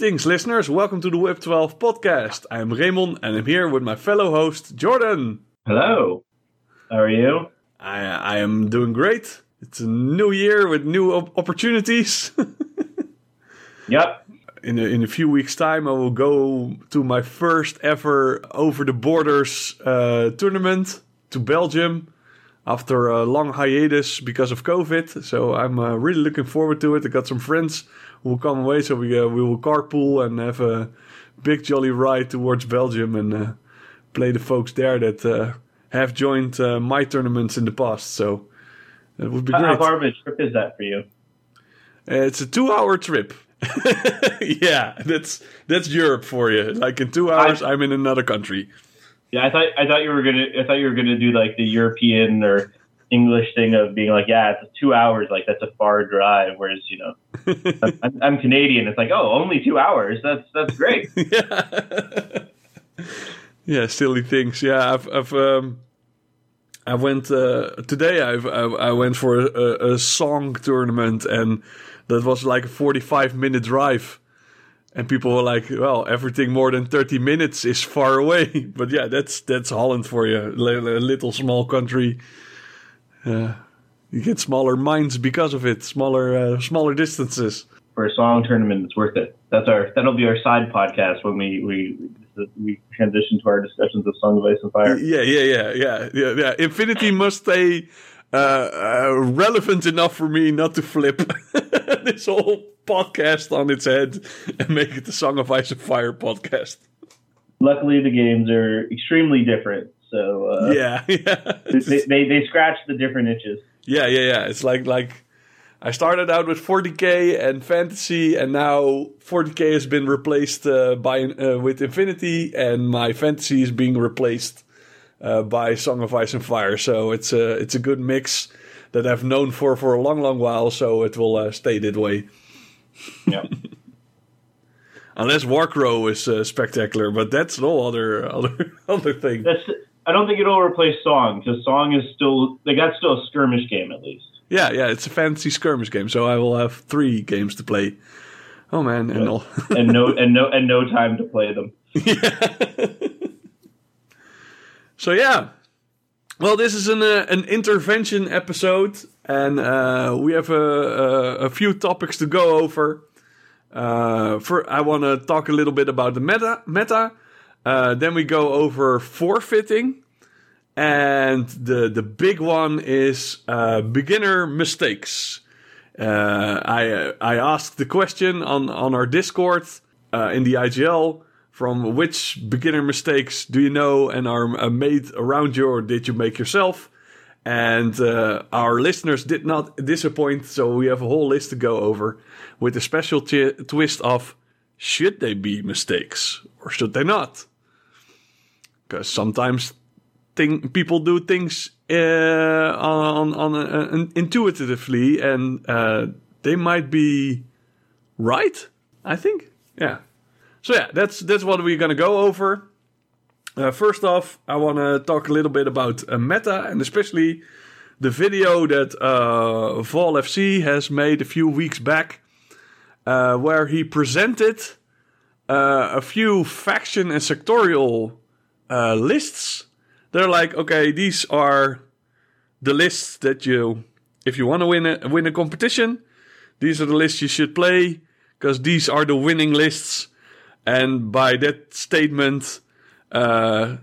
Greetings, listeners. Welcome to the Web 12 podcast. I'm Raymond and I'm here with my fellow host, Jordan. Hello. How are you? I, I am doing great. It's a new year with new op- opportunities. Yep. in, a, in a few weeks' time, I will go to my first ever over the borders uh, tournament to Belgium after a long hiatus because of COVID. So I'm uh, really looking forward to it. I got some friends who will come away, so we uh, we will carpool and have a big jolly ride towards Belgium and uh, play the folks there that uh, have joined uh, my tournaments in the past. So it would be How, great. how far of a trip is that for you? It's a two-hour trip. yeah, that's that's Europe for you. Like in two hours, I'm in another country. Yeah, I thought I thought you were gonna I thought you were gonna do like the European or English thing of being like, yeah, it's two hours, like that's a far drive. Whereas you know, I'm, I'm Canadian. It's like, oh, only two hours. That's that's great. yeah, yeah, silly things. Yeah, I've, I've um, I went uh, today. I've, I, I went for a, a song tournament, and that was like a forty-five minute drive. And people were like, "Well, everything more than thirty minutes is far away." But yeah, that's that's Holland for you, a little small country. Uh, you get smaller minds because of it, smaller uh, smaller distances. For a song tournament, it's worth it. That's our that'll be our side podcast when we we we transition to our discussions of Song of Ice and Fire. Yeah, yeah, yeah, yeah, yeah, yeah. Infinity must stay uh, uh, relevant enough for me not to flip this whole podcast on its head and make it the Song of Ice and Fire podcast. Luckily, the games are extremely different, so uh, yeah, yeah, they, they they scratch the different itches. yeah, yeah, yeah. It's like like I started out with 40k and fantasy, and now 40k has been replaced uh, by uh, with Infinity, and my fantasy is being replaced uh, by Song of Ice and Fire. So it's a it's a good mix that I've known for for a long, long while. So it will uh, stay that way, Yeah. unless Warcrow is uh, spectacular, but that's no other other other thing. That's. I don't think it'll replace Song because Song is still like that's still a skirmish game at least. Yeah, yeah, it's a fantasy skirmish game, so I will have three games to play. Oh man, and all. and no and no and no time to play them. Yeah. So yeah, well, this is an uh, an intervention episode, and uh, we have a, a, a few topics to go over. Uh, for I want to talk a little bit about the meta. Meta. Uh, then we go over forfeiting, and the the big one is uh, beginner mistakes. Uh, I I asked the question on on our Discord in the IGL from which beginner mistakes do you know and are uh, made around you or did you make yourself? And uh, our listeners did not disappoint, so we have a whole list to go over with a special t- twist of should they be mistakes or should they not? Because sometimes thing people do things uh, on on uh, intuitively, and uh, they might be right. I think, yeah. So yeah, that's that's what we're gonna go over. Uh, first off, I want to talk a little bit about uh, meta, and especially the video that uh, Vol FC has made a few weeks back, uh, where he presented uh, a few faction and sectorial uh, lists. They're like, okay, these are the lists that you, if you want to win a win a competition, these are the lists you should play because these are the winning lists. And by that statement, uh,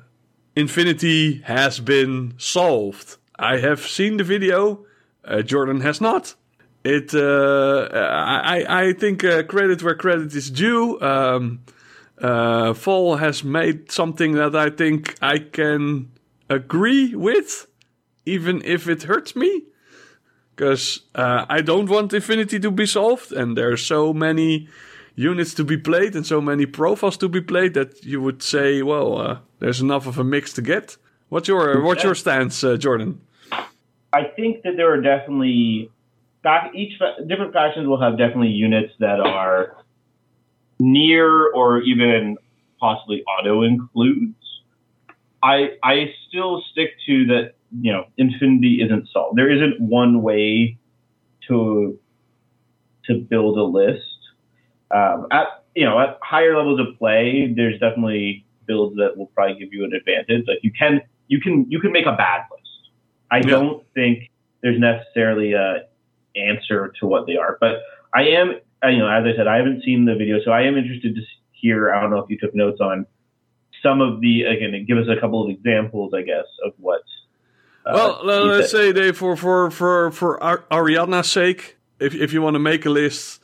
Infinity has been solved. I have seen the video. Uh, Jordan has not. It. Uh, I. I think uh, credit where credit is due. Um, uh, Vol has made something that I think I can agree with, even if it hurts me. Because uh, I don't want Infinity to be solved, and there are so many units to be played and so many profiles to be played that you would say, well, uh, there's enough of a mix to get. What's your what's your stance, uh, Jordan? I think that there are definitely each different factions will have definitely units that are near or even possibly auto includes. I I still stick to that. You know, Infinity isn't solved. There isn't one way to to build a list. Um, at, you know, at higher levels of play, there's definitely builds that will probably give you an advantage. Like you can you can you can make a bad list. I yeah. don't think there's necessarily a answer to what they are, but I am you know as I said I haven't seen the video, so I am interested to hear. I don't know if you took notes on some of the again give us a couple of examples, I guess, of what. Uh, well, let's say they for for for for Ariadna's sake, if if you want to make a list,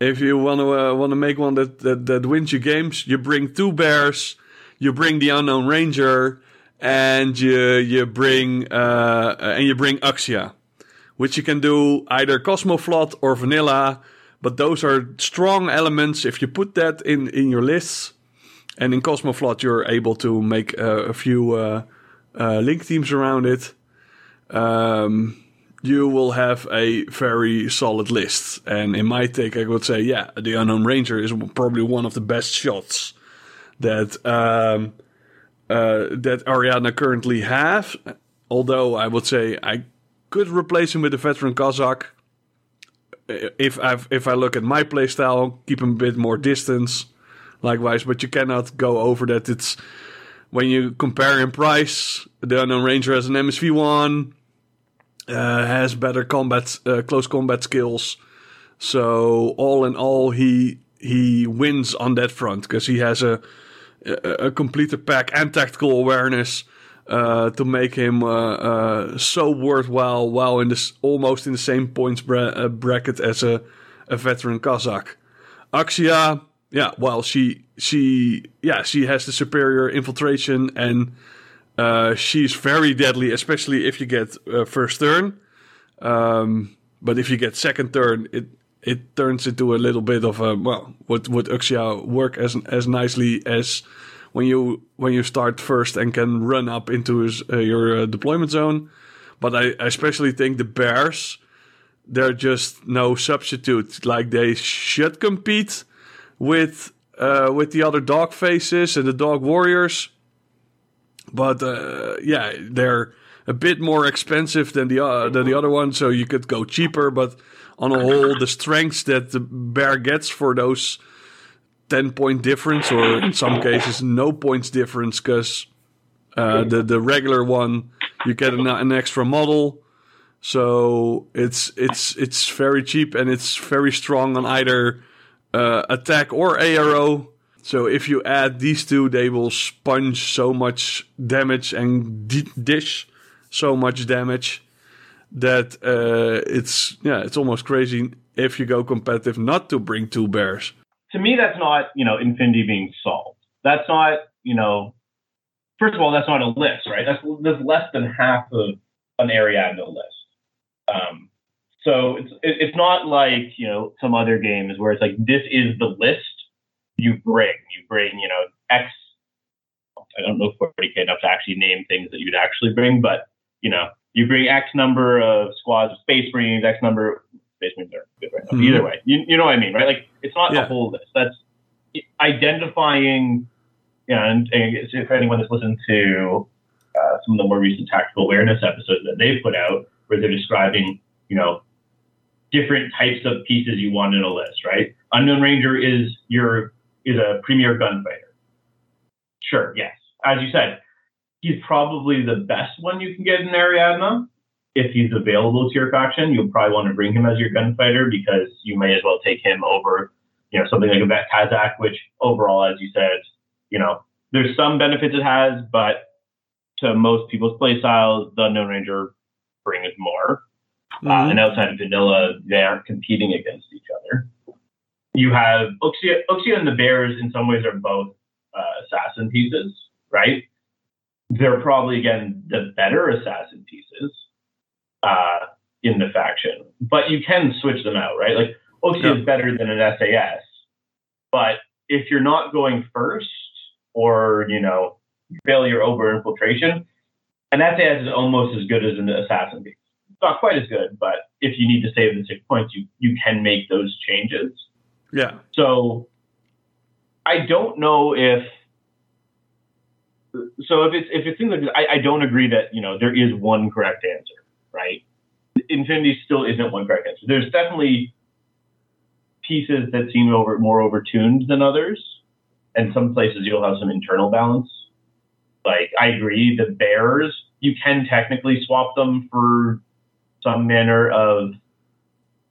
if you want to uh, want to make one that, that that wins you games, you bring two bears, you bring the unknown ranger, and you you bring uh, and you bring Uxia, which you can do either Cosmoflot or Vanilla. But those are strong elements. If you put that in in your lists, and in Cosmoflot you're able to make uh, a few uh, uh, link teams around it. Um, you will have a very solid list. And in my take, I would say, yeah, the Unknown Ranger is probably one of the best shots that um, uh, that Ariadna currently have. Although I would say I could replace him with a veteran Kazakh. If I if I look at my playstyle, keep him a bit more distance, likewise. But you cannot go over that. It's when you compare in price, the Unknown Ranger has an MSV one, has better combat, uh, close combat skills. So all in all, he he wins on that front because he has a a, completer pack and tactical awareness uh, to make him uh, uh, so worthwhile while in this almost in the same points bra- uh, bracket as a, a veteran Kazakh. Uxia, yeah, well, she she yeah she has the superior infiltration and uh, she's very deadly, especially if you get uh, first turn. Um, but if you get second turn, it it turns into a little bit of a well, would would Uxia work as as nicely as when you when you start first and can run up into his, uh, your uh, deployment zone. But I, I especially think the Bears, they're just no substitute. Like they should compete with uh, with the other dog faces and the dog warriors. But uh, yeah, they're a bit more expensive than the uh, than the other one, so you could go cheaper. But on a whole, the strengths that the bear gets for those 10 point difference, or in some cases, no points difference, because uh, the, the regular one, you get an, an extra model. So it's it's it's very cheap and it's very strong on either uh, attack or ARO. So if you add these two, they will sponge so much damage and dish so much damage that uh, it's yeah, it's almost crazy if you go competitive not to bring two bears. To me, that's not you know Infinity being solved. That's not you know. First of all, that's not a list, right? That's that's less than half of an Ariadna list. Um, so it's it's not like you know some other games where it's like this is the list you bring. You bring you know X. I don't know 40k enough to actually name things that you'd actually bring, but you know you bring X number of squads of Space Marines, X number Space Marines are good right now. Mm-hmm. Either way, you, you know what I mean, right? Like it's not yeah. a whole list. That's identifying. You know, and, and for anyone that's listened to uh, some of the more recent tactical awareness episodes that they've put out, where they're describing, you know, different types of pieces you want in a list, right? Unknown Ranger is your is a premier gunfighter. Sure, yes. As you said, he's probably the best one you can get in Ariadna. If he's available to your faction, you'll probably want to bring him as your gunfighter because you may as well take him over, you know, something like a Vet Kazakh, which overall, as you said, you know, there's some benefits it has, but to most people's play styles, the Unknown Ranger brings more. Uh, mm-hmm. Uh, and outside of vanilla, they aren't competing against each other. You have Uxia, Uxia and the Bears in some ways are both uh, assassin pieces, right? they're probably again the better assassin pieces uh, in the faction, but you can switch them out, right? Like Uxia yeah. is better than an SAS, but if you're not going first, or you know, fail your over infiltration, an SAS is almost as good as an assassin piece. not quite as good, but if you need to save the six points, you you can make those changes. Yeah. So I don't know if so if it's if it's things like I, I don't agree that you know there is one correct answer, right? Infinity still isn't one correct answer. There's definitely pieces that seem over more overtuned than others, and some places you'll have some internal balance. Like I agree, the bears you can technically swap them for some manner of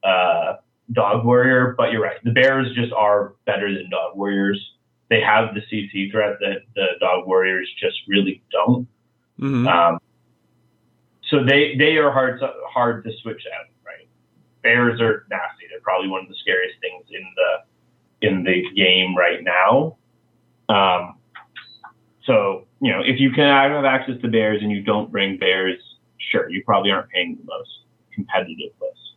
uh, dog warrior, but you're right. The bears just are better than dog warriors. They have the CC threat that the dog warriors just really don't. Mhm. Um, so they they are hard to, hard to switch out, right? Bears are nasty. They're probably one of the scariest things in the in the game right now. Um, so you know, if you can have access to bears and you don't bring bears, sure, you probably aren't paying the most competitive list.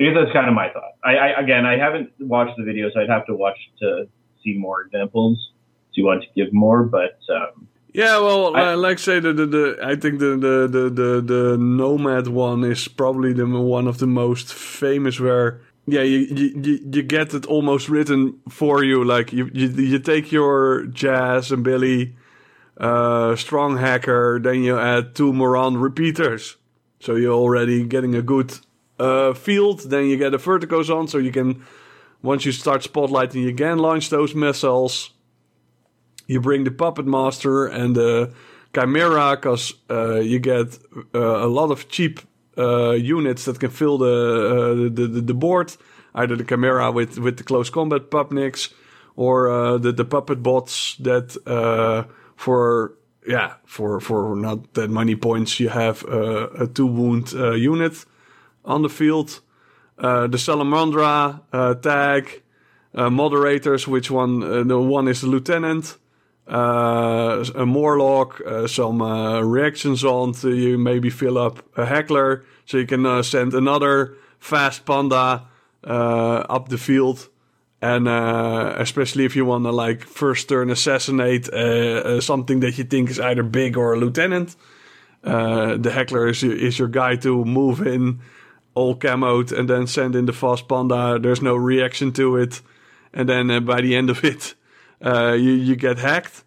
I guess that's kind of my thought. I, I again, I haven't watched the video, so I'd have to watch to see more examples. Do you want to give more? But um, Yeah, well, I- uh, like I say, the, the, the I think the, the, the, the, the Nomad one is probably the one of the most famous where yeah, you, you, you- you get it almost written for you. Like you, you, you take your Jazz and Billy, uh, Strong Hacker, then you add two Moran repeaters. So you're already getting a good uh, field. Then you get the verticals on, so you can once you start spotlighting, you again launch those missiles you bring the puppet master and the chimera because uh, you get uh, a lot of cheap uh, units that can fill the, uh, the, the the board either the chimera with with the close combat pupniks or the the puppet bots that for yeah for for not that many points you have uh, a two wound uh, unit on the field. Uh, the salamandra uh, tag uh, moderators which one the one is the lieutenant a Morlock, some reactions on to you maybe fill up a heckler, so you can send another fast panda up the field. And uh, especially if you want to like first turn assassinate uh, uh, something that you think is either big or a lieutenant, the heckler is is your guy to move in all camoed and then send in the fast panda. There's no reaction to it, and then uh, by the end of it, uh, you you get hacked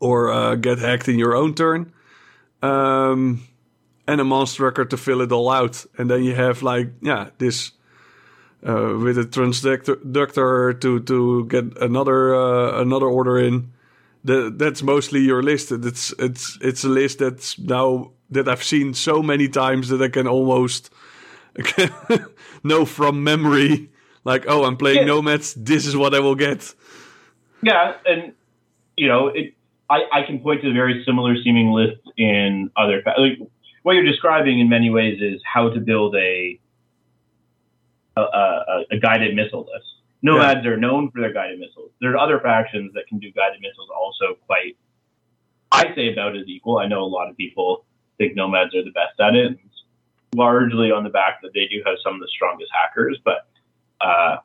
or uh, get hacked in your own turn. Um, and a monster record to fill it all out, and then you have like yeah this uh, with a transductor to to get another uh, another order in. The, that's mostly your list. It's it's it's a list that's now that I've seen so many times that I can almost know from memory. Like, oh, I'm playing Yeah. Nomads. This is what I will get. Yeah, and you know, it, I, I can point to a very similar seeming lists in other. Like, what you're describing in many ways is how to build a a, a, a guided missile list. Nomads are known for their guided missiles. There are other factions that can do guided missiles also quite. I say about as equal. I know a lot of people think nomads are the best at it. It's largely on the back that they do have some of the strongest hackers, but uh,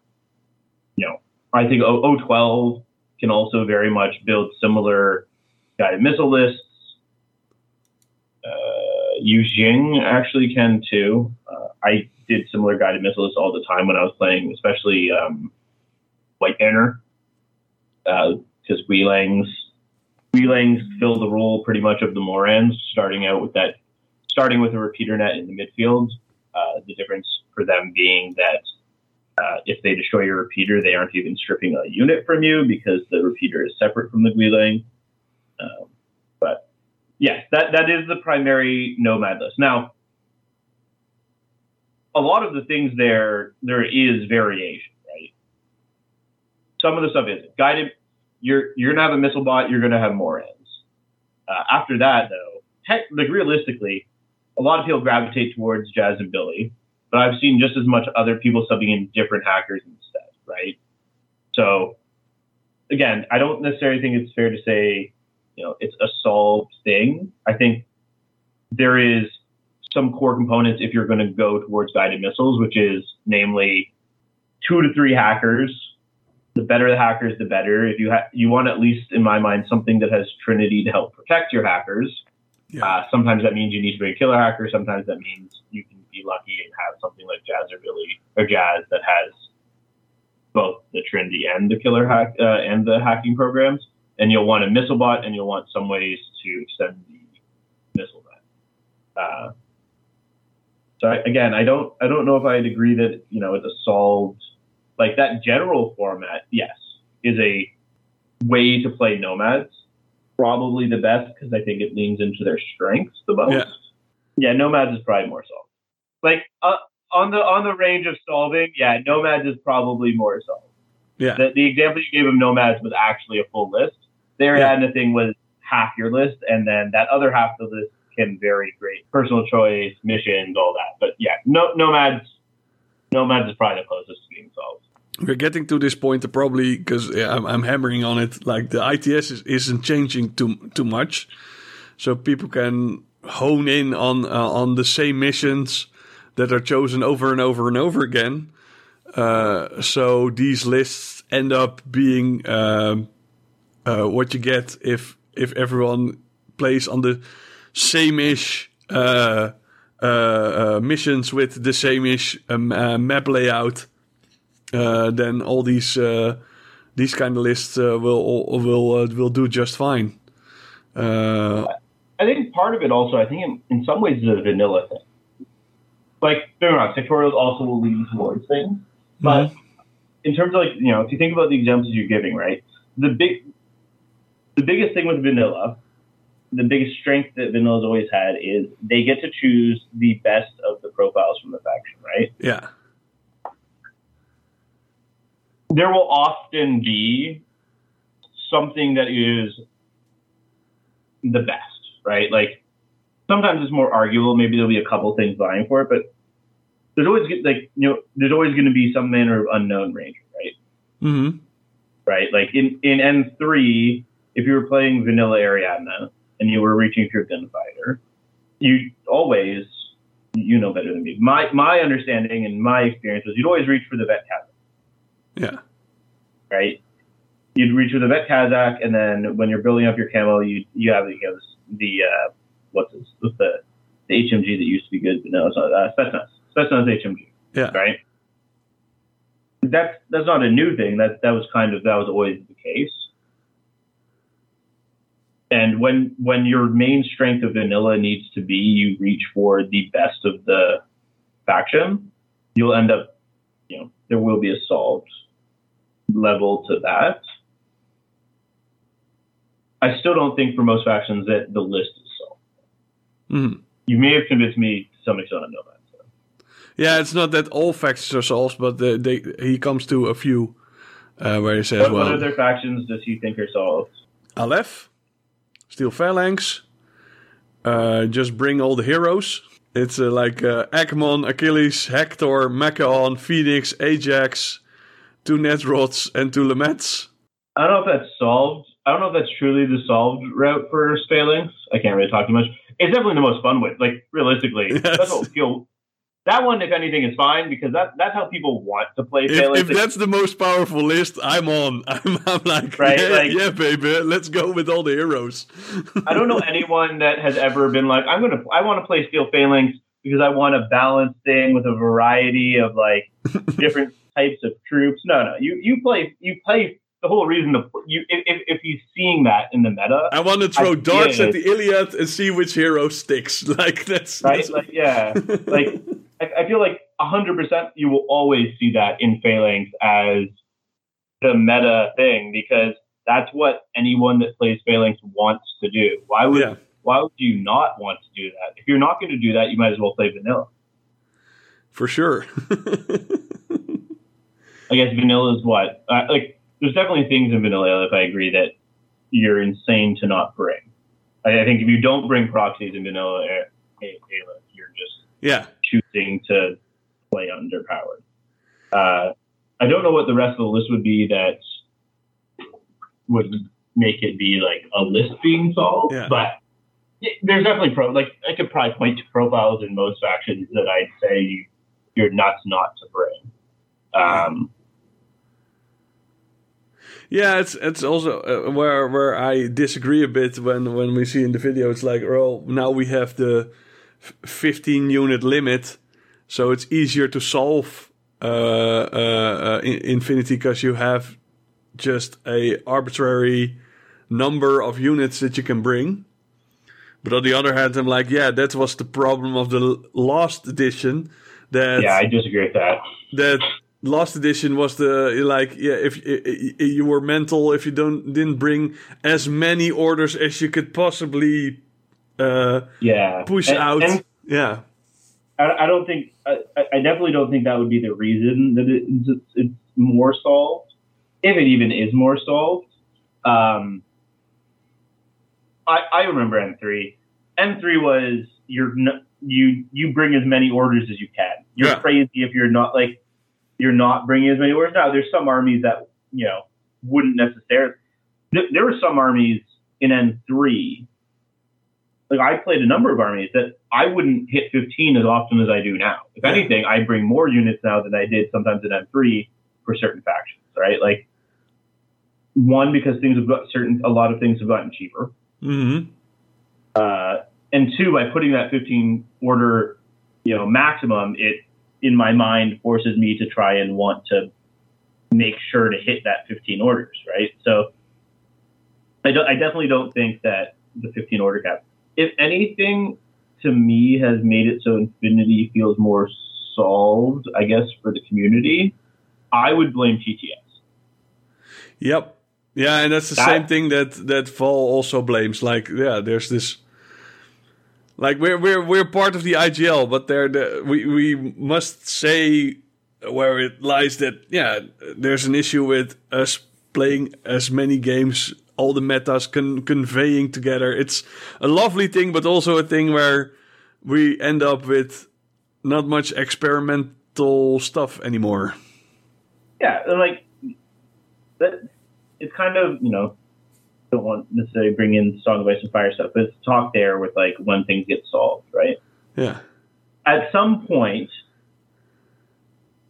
you know, I think O- O12 can also very much build similar guided missile lists. Uh, Yu Jing actually can too. Uh, I did similar guided missile lists all the time when I was playing, especially um, White Banner, because Guilang's Guilang's fill the role pretty much of the Morans, starting out with that, starting with a repeater net in the midfield. Uh, the difference for them being that uh, if they destroy your repeater, they aren't even stripping a unit from you because the repeater is separate from the Guilang. Um, but yes, that, that is the primary nomad list. Now, a lot of the things there, there is variation, right? Some of the stuff is guided. You're you're gonna have a missile bot. You're gonna have Morans. Uh, after that, though, tech, like realistically, a lot of people gravitate towards Jazz and Billy but I've seen just as much other people subbing in different hackers instead, right? So again, I don't necessarily think it's fair to say, you know, it's a solved thing. I think there is some core components if you're going to go towards guided missiles, which is namely two to three hackers. The better the hackers, the better. If you ha- you want at least, in my mind, something that has Trinity to help protect your hackers. Yeah. Uh, sometimes that means you need to be a killer hacker. Sometimes that means you can be lucky and have something like Jazz or Billy or Jazz that has both the Trinity and the killer hack uh, and the hacking programs. And you'll want a missile bot, and you'll want some ways to extend the missile net. Uh, So I, again, I don't I don't know if I'd agree that you know it's a solved like that general format. Yes, is a way to play nomads. Probably the best because I think it leans into their strengths the most. Yeah. Yeah, nomads is probably more solved. Like uh, on the on the range of solving, yeah, nomads is probably more solved. Yeah. The, the example you gave of nomads was actually a full list. The Ariadna thing was half your list, and then that other half of the list can vary great. Personal choice, missions, all that. But yeah, no, nomads, nomads is probably the closest to being solved. We're getting to this point probably because yeah, I'm, I'm hammering on it. Like the ITS is, isn't changing too too much, so people can hone in on uh, on the same missions that are chosen over and over and over again. Uh, so these lists end up being um, uh, what you get if if everyone plays on the same-ish uh, uh, uh, missions with the same-ish um, uh, map layout. Uh, then all these uh, these kind of lists uh, will will uh, will do just fine. Uh, I think part of it also, I think in, in some ways, is a vanilla thing. Like, don't wrong, sectorials also will lead towards things. But in terms of like, you know, if you think about the examples you're giving, right? The big, the biggest thing with vanilla, the biggest strength that vanilla's always had is they get to choose the best of the profiles from the faction, right? yeah, There will often be something that is the best, right? Like sometimes it's more arguable. Maybe there'll be a couple things vying for it, but there's always like you know, there's always going to be some manner of unknown ranger, right? hmm right? Like in, in N3, if you were playing vanilla Ariadna and you were reaching for your gunfighter, you always, you know better than me. My my understanding and my experience was you'd always reach for the vet Kazakh, yeah, right? You'd reach for the vet Kazakh, and then when you're building up your camo, you you have you know, the uh, what's this, what's the the HMG that used to be good, but no, it's not uh, Spetsnaz. Spetsnaz HMG. yeah, right? That's that's not a new thing. That that was kind of that was always the case. And when when your main strength of vanilla needs to be you reach for the best of the faction, you'll end up, you know, there will be a solved level to that. I still don't think for most factions that the list is solved. hmm You may have convinced me to some extent on Nomad. So. yeah. It's not that all factions are solved, but the, they, he comes to a few uh, where he says, What, "Well, what other factions does he think are solved? Aleph, Steel Phalanx, uh, just bring all the heroes. It's uh, like uh, Agmon, Achilles, Hector, Machaon, Phoenix, Ajax, two Netrods, and two Lamets. I don't know if that's solved. I don't know if that's truly the solved route for Phalanx. I can't really talk too much. It's definitely the most fun way. Like realistically, Yes. that's what feel. That one, if anything, is fine because that that's how people want to play If, if that's the most powerful list, I'm on. I'm, I'm like, Right, yeah, like- yeah, baby, let's go with all the heroes. I don't know anyone that has ever been like, I'm gonna, I want to play Steel Phalanx because I want a balanced thing with a variety of like different types of troops. No, no, you you play you play. The whole reason to you if if, he's seeing that in the meta, I want to throw darts at the Iliad and see which hero sticks. Like that's right? that's- Like, yeah, like I, I feel like hundred percent you will always see that in Phalanx as the meta thing because that's what anyone that plays Phalanx wants to do. Why would yeah, why would you not want to do that? If you're not going to do that, you might as well play vanilla. for sure. I guess vanilla is what uh, like. There's definitely things in vanilla if I agree that you're insane to not bring. I, I think if you don't bring proxies in vanilla A- Aleph, you're just yeah, choosing to play underpowered. Uh, I don't know what the rest of the list would be that would make it be like a list being solved, Yeah. but y- there's definitely pro. Like I could probably point to profiles in most factions that I'd say you, you're nuts not to bring. Um, Yeah, it's it's also uh, where where I disagree a bit when when we see in the video. It's like, oh, now we have the 15 unit limit, so it's easier to solve uh, uh, uh, Infinity because you have just a arbitrary number of units that you can bring. But on the other hand, I'm like, yeah, that was the problem of the last edition. That yeah, I disagree with that. That last edition was the like yeah if, if, if you were mental if you don't didn't bring as many orders as you could possibly uh, yeah push and, out and yeah I, I don't think I, I definitely don't think that would be the reason that it's, it's more solved if it even is more solved um, I, I remember N3 N3 was you're you you bring as many orders as you can you're Yeah. crazy if you're not like you're not bringing as many orders. Now, there's some armies that you know wouldn't necessarily. There, there were some armies in N3. Like I played a number of armies that I wouldn't hit 15 as often as I do now. If anything, I bring more units now than I did sometimes in N3 for certain factions. Right? Like one because things have got certain. A lot of things have gotten cheaper. hmm Uh, and two, by putting that 15 order, you know, maximum, it in my mind forces me to try and want to make sure to hit that 15 orders, right? So I, don't, I definitely don't think that the 15 order cap, if anything, to me has made it so Infinity feels more solved, I guess, for the community. I would blame TTS. Yep. Yeah, and that's the That- same thing that that Val also blames. Like, yeah, there's this. Like we're we're we're part of the IGL, but there the, we we must say where it lies that yeah, there's an issue with us playing as many games, all the metas con- conveying together. It's a lovely thing, but also a thing where we end up with not much experimental stuff anymore. Yeah, like that. It's kind of you know don't want to necessarily bring in Song of Ice and Fire stuff, but it's talk there with like when things get solved, right? Yeah. At some point,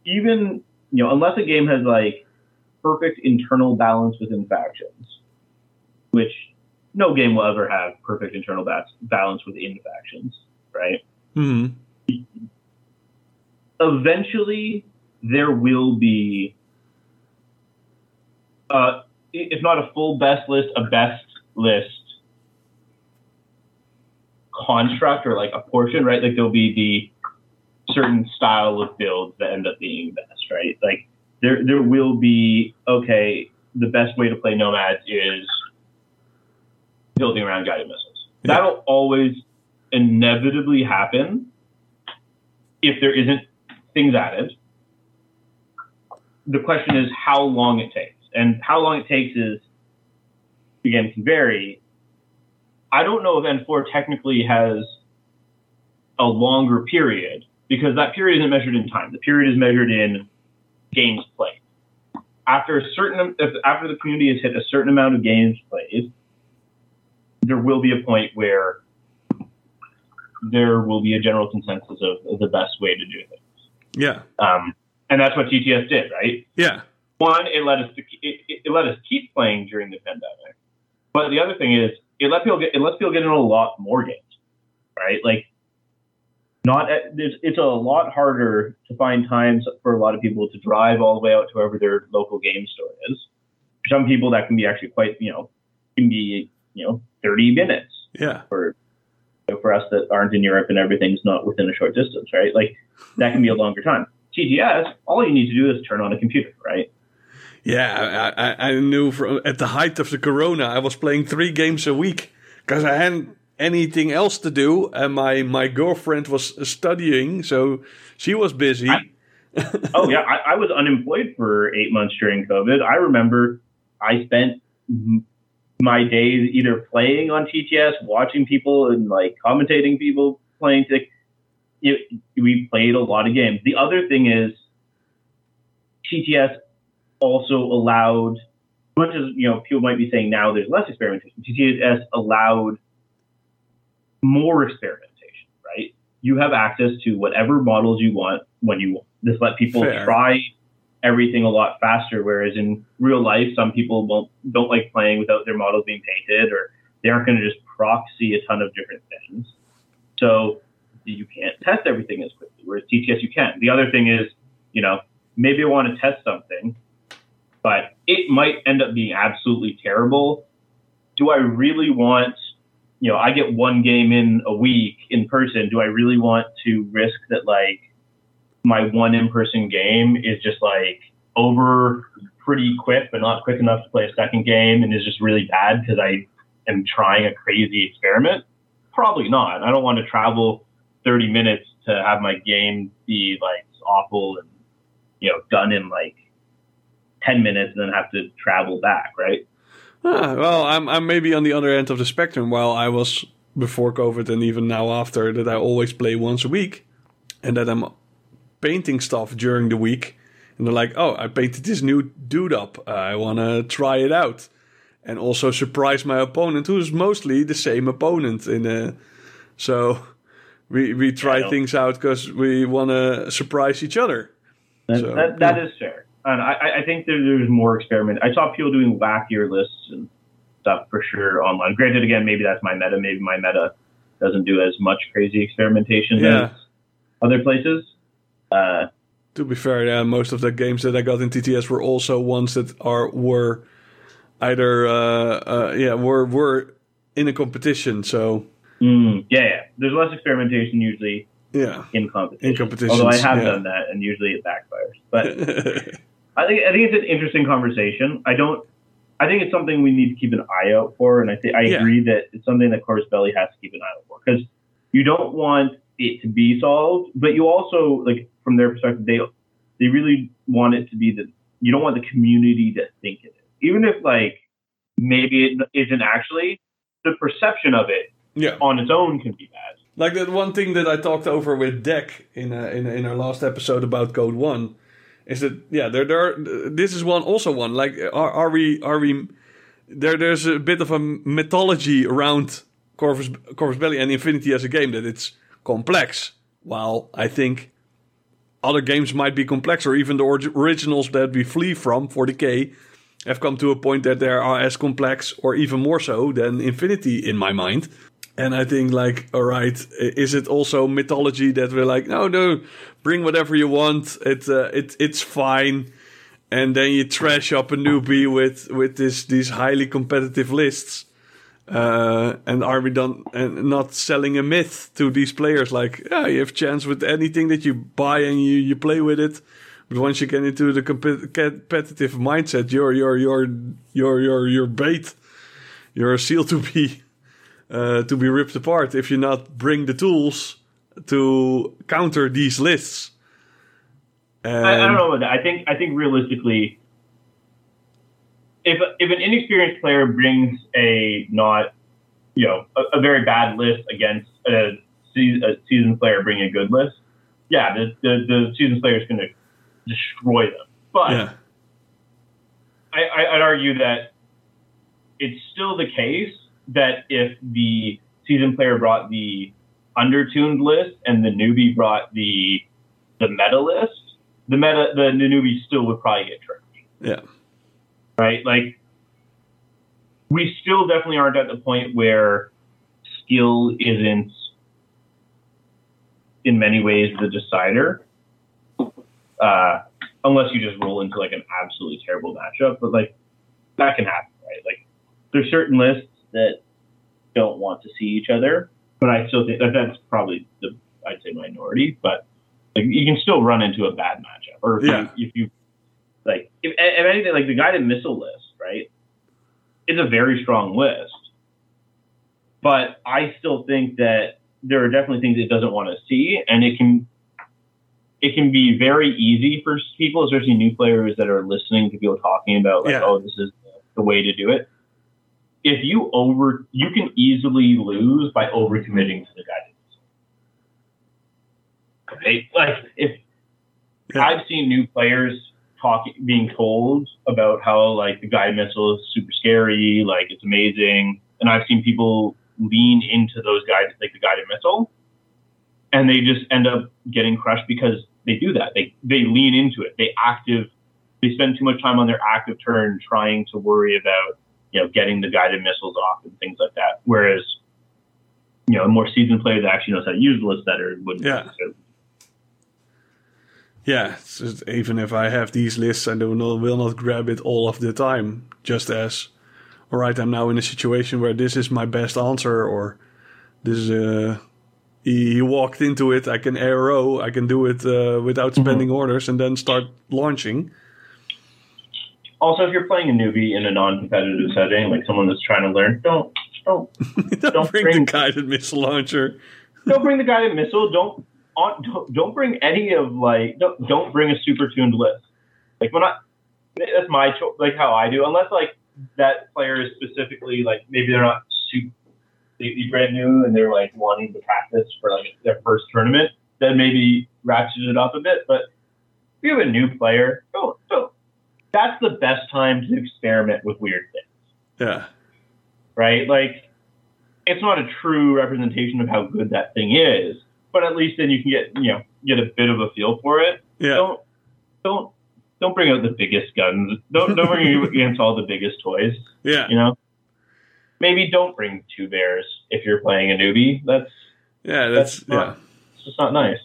even you know, unless a game has like perfect internal balance within factions, which no game will ever have perfect internal ba- balance within factions, right? hmm eventually there will be, uh, if not a full best list, a best list construct or like a portion, right? Like there'll be the certain style of builds that end up being best, right? Like there, there will be, okay, the best way to play nomads is building around guided missiles. Yeah. That'll always inevitably happen if there isn't things added. The question is how long it takes. And how long it takes is, again, can vary. I don't know if N4 technically has a longer period because that period isn't measured in time. The period is measured in games played. After a certain, if, after the community has hit a certain amount of games played, there will be a point where there will be a general consensus of, of the best way to do things. Yeah. Um, and that's what TTS did, right? Yeah. One, it let us it, it, it let us keep playing during the pandemic, but the other thing is it let people get it lets people get into a lot more games, right? Like, not there's, it's a lot harder to find times for a lot of people to drive all the way out to wherever their local game store is. For some people, that can be actually quite you know can be you know 30 minutes Yeah. for for us that aren't in Europe and everything's not within a short distance, right? Like that can be a longer time. TTS, all you need to do is turn on a computer, right? Yeah, I, I, knew from at the height of the corona, I was playing three games a week because I hadn't anything else to do, and my my girlfriend was studying, so she was busy. I- Oh yeah, I, I was unemployed for eight months during COVID. I remember I spent my days either playing on TTS, watching people, and like commentating people playing. Like, it, we played a lot of games. The other thing is, TTS also allowed, as much as you know, people might be saying now there's less experimentation. TTS allowed more experimentation, right? You have access to whatever models you want when you want. This let people Fair. try everything a lot faster. Whereas in real life, some people won't don't like playing without their models being painted, or they aren't going to just proxy a ton of different things. So you can't test everything as quickly. Whereas TTS you can. The other thing is, you know, maybe I want to test something, but it might end up being absolutely terrible. Do I really want you know, I get one game in a week in person. Do I really want to risk that like my one in person game is just like over pretty quick, but not quick enough to play a second game and is just really bad because I am trying a crazy experiment? Probably not. I don't want to travel 30 minutes to have my game be like awful and, you know, done in like 10 minutes and then have to travel back, right? Ah, well, I'm I'm maybe on the other end of the spectrum. While I was before COVID and even now after that, I always play once a week, and that I'm painting stuff during the week. And they're like, "Oh, I painted this new dude up. Uh, I want to try it out." And also surprise my opponent, who is mostly the same opponent. In a, so we we try Yeah, things out because we want to surprise each other. That, So, that, that yeah. is fair. And I, I- I think that there's more experiment. I saw people doing wackier lists and stuff for sure online. Granted, again, maybe that's my meta. Maybe my meta doesn't do as much crazy experimentation Yeah. as other places. Uh, To be fair, yeah, most of the games that I got in TTS were also ones that are were either uh, uh, yeah were were in a competition. So mm, yeah, yeah. There's less experimentation usually yeah, in competition. In competitions, Although I have yeah. done that, and usually it backfires. But I think I think it's an interesting conversation. I don't. I think it's something we need to keep an eye out for, and I think I Yeah. agree that it's something that Corvus Belli has to keep an eye out for because you don't want it to be solved, but you also like from their perspective, they they really want it to be that you don't want the community to think it is, even if like maybe it isn't actually. The perception of it yeah. on its own can be bad. Like that one thing that I talked over with Deck in uh, in in our last episode about Code One is that yeah there there are, this is one also one like are, are we are we there there's a bit of a mythology around Corvus Corvus Belli and Infinity as a game that it's complex while I think other games might be complex or even the orig- originals that we flee from 40k have come to a point that they are as complex or even more so than Infinity in my mind. And I think like, all right, is it also mythology that we're like, no, no, bring whatever you want. It, uh, it, it's fine. And then you trash up a newbie with, with this, these highly competitive lists. Uh, and are we done and not selling a myth to these players? Like, yeah, you have chance with anything that you buy and you, you play with it. But once you get into the compe- competitive mindset, you're you're you're you're you're you're bait. You're a seal to be uh, to be ripped apart if you not bring the tools to counter these lists. And I, I don't know about that. I think I think realistically, if if an inexperienced player brings a not, you know, a, a very bad list against a, a seasoned player bringing a good list, yeah, the the, the seasoned player is going to destroy them. But Yeah, I, I, I'd argue that it's still the case that if the seasoned player brought the undertuned list and the newbie brought the the meta list, the meta the, the newbie still would probably get tricked, yeah, right? Like we still definitely aren't at the point where skill isn't in many ways the decider. Uh, unless you just roll into like an absolutely terrible matchup, but like that can happen, right? Like there's certain lists that don't want to see each other, but I still think that that's probably the I'd say minority, but like you can still run into a bad matchup, or if, Yeah. you, if you like if, if anything like the guided missile list, right? It's a very strong list, but I still think that there are definitely things it doesn't want to see, and it can it can be very easy for people, especially new players that are listening to people talking about like, Yeah. oh, this is the way to do it. If you over, you can easily lose by overcommitting to the guided guidance. Okay, Like if Yeah. I've seen new players talking, being told about how like the guided missile is super scary, like it's amazing, and I've seen people lean into those guides, like the guided missile, and they just end up getting crushed because they do that. They they lean into it. They active. They spend too much time on their active turn trying to worry about you know getting the guided missiles off and things like that. Whereas you know a more seasoned player that actually knows how to use the list better wouldn't Yeah. Necessarily yeah. just- even if I have these lists, I do not will not grab it all of the time. Just as all right, I'm now in a situation where this is my best answer, or this is uh, he, he walked into it. I can ARO. I can do it uh, without spending orders, and then start launching. Also, if you're playing a newbie in a non-competitive setting, like someone that's trying to learn, don't don't don't, Don't bring, bring- the guided missile launcher. don't bring the guided missile. Don't on, don't, don't bring any of like don't don't bring a super tuned list. Like when I that's my choice. Like how I do, unless like that player is specifically like maybe they're not super completely brand new and they're like wanting to practice for like their first tournament. Then maybe ratchet it up a bit. But if you have a new player, don't don't. That's the best time to experiment with weird things Yeah, right? Like, it's not a true representation of how good that thing is, but at least then you can get you know get a bit of a feel for it. yeah, Don't don't don't bring out the biggest guns. Don't don't bring against all the biggest toys. yeah, You know, maybe don't bring two bears if you're playing a newbie. That's yeah. That's, That's not- yeah. it's just not nice.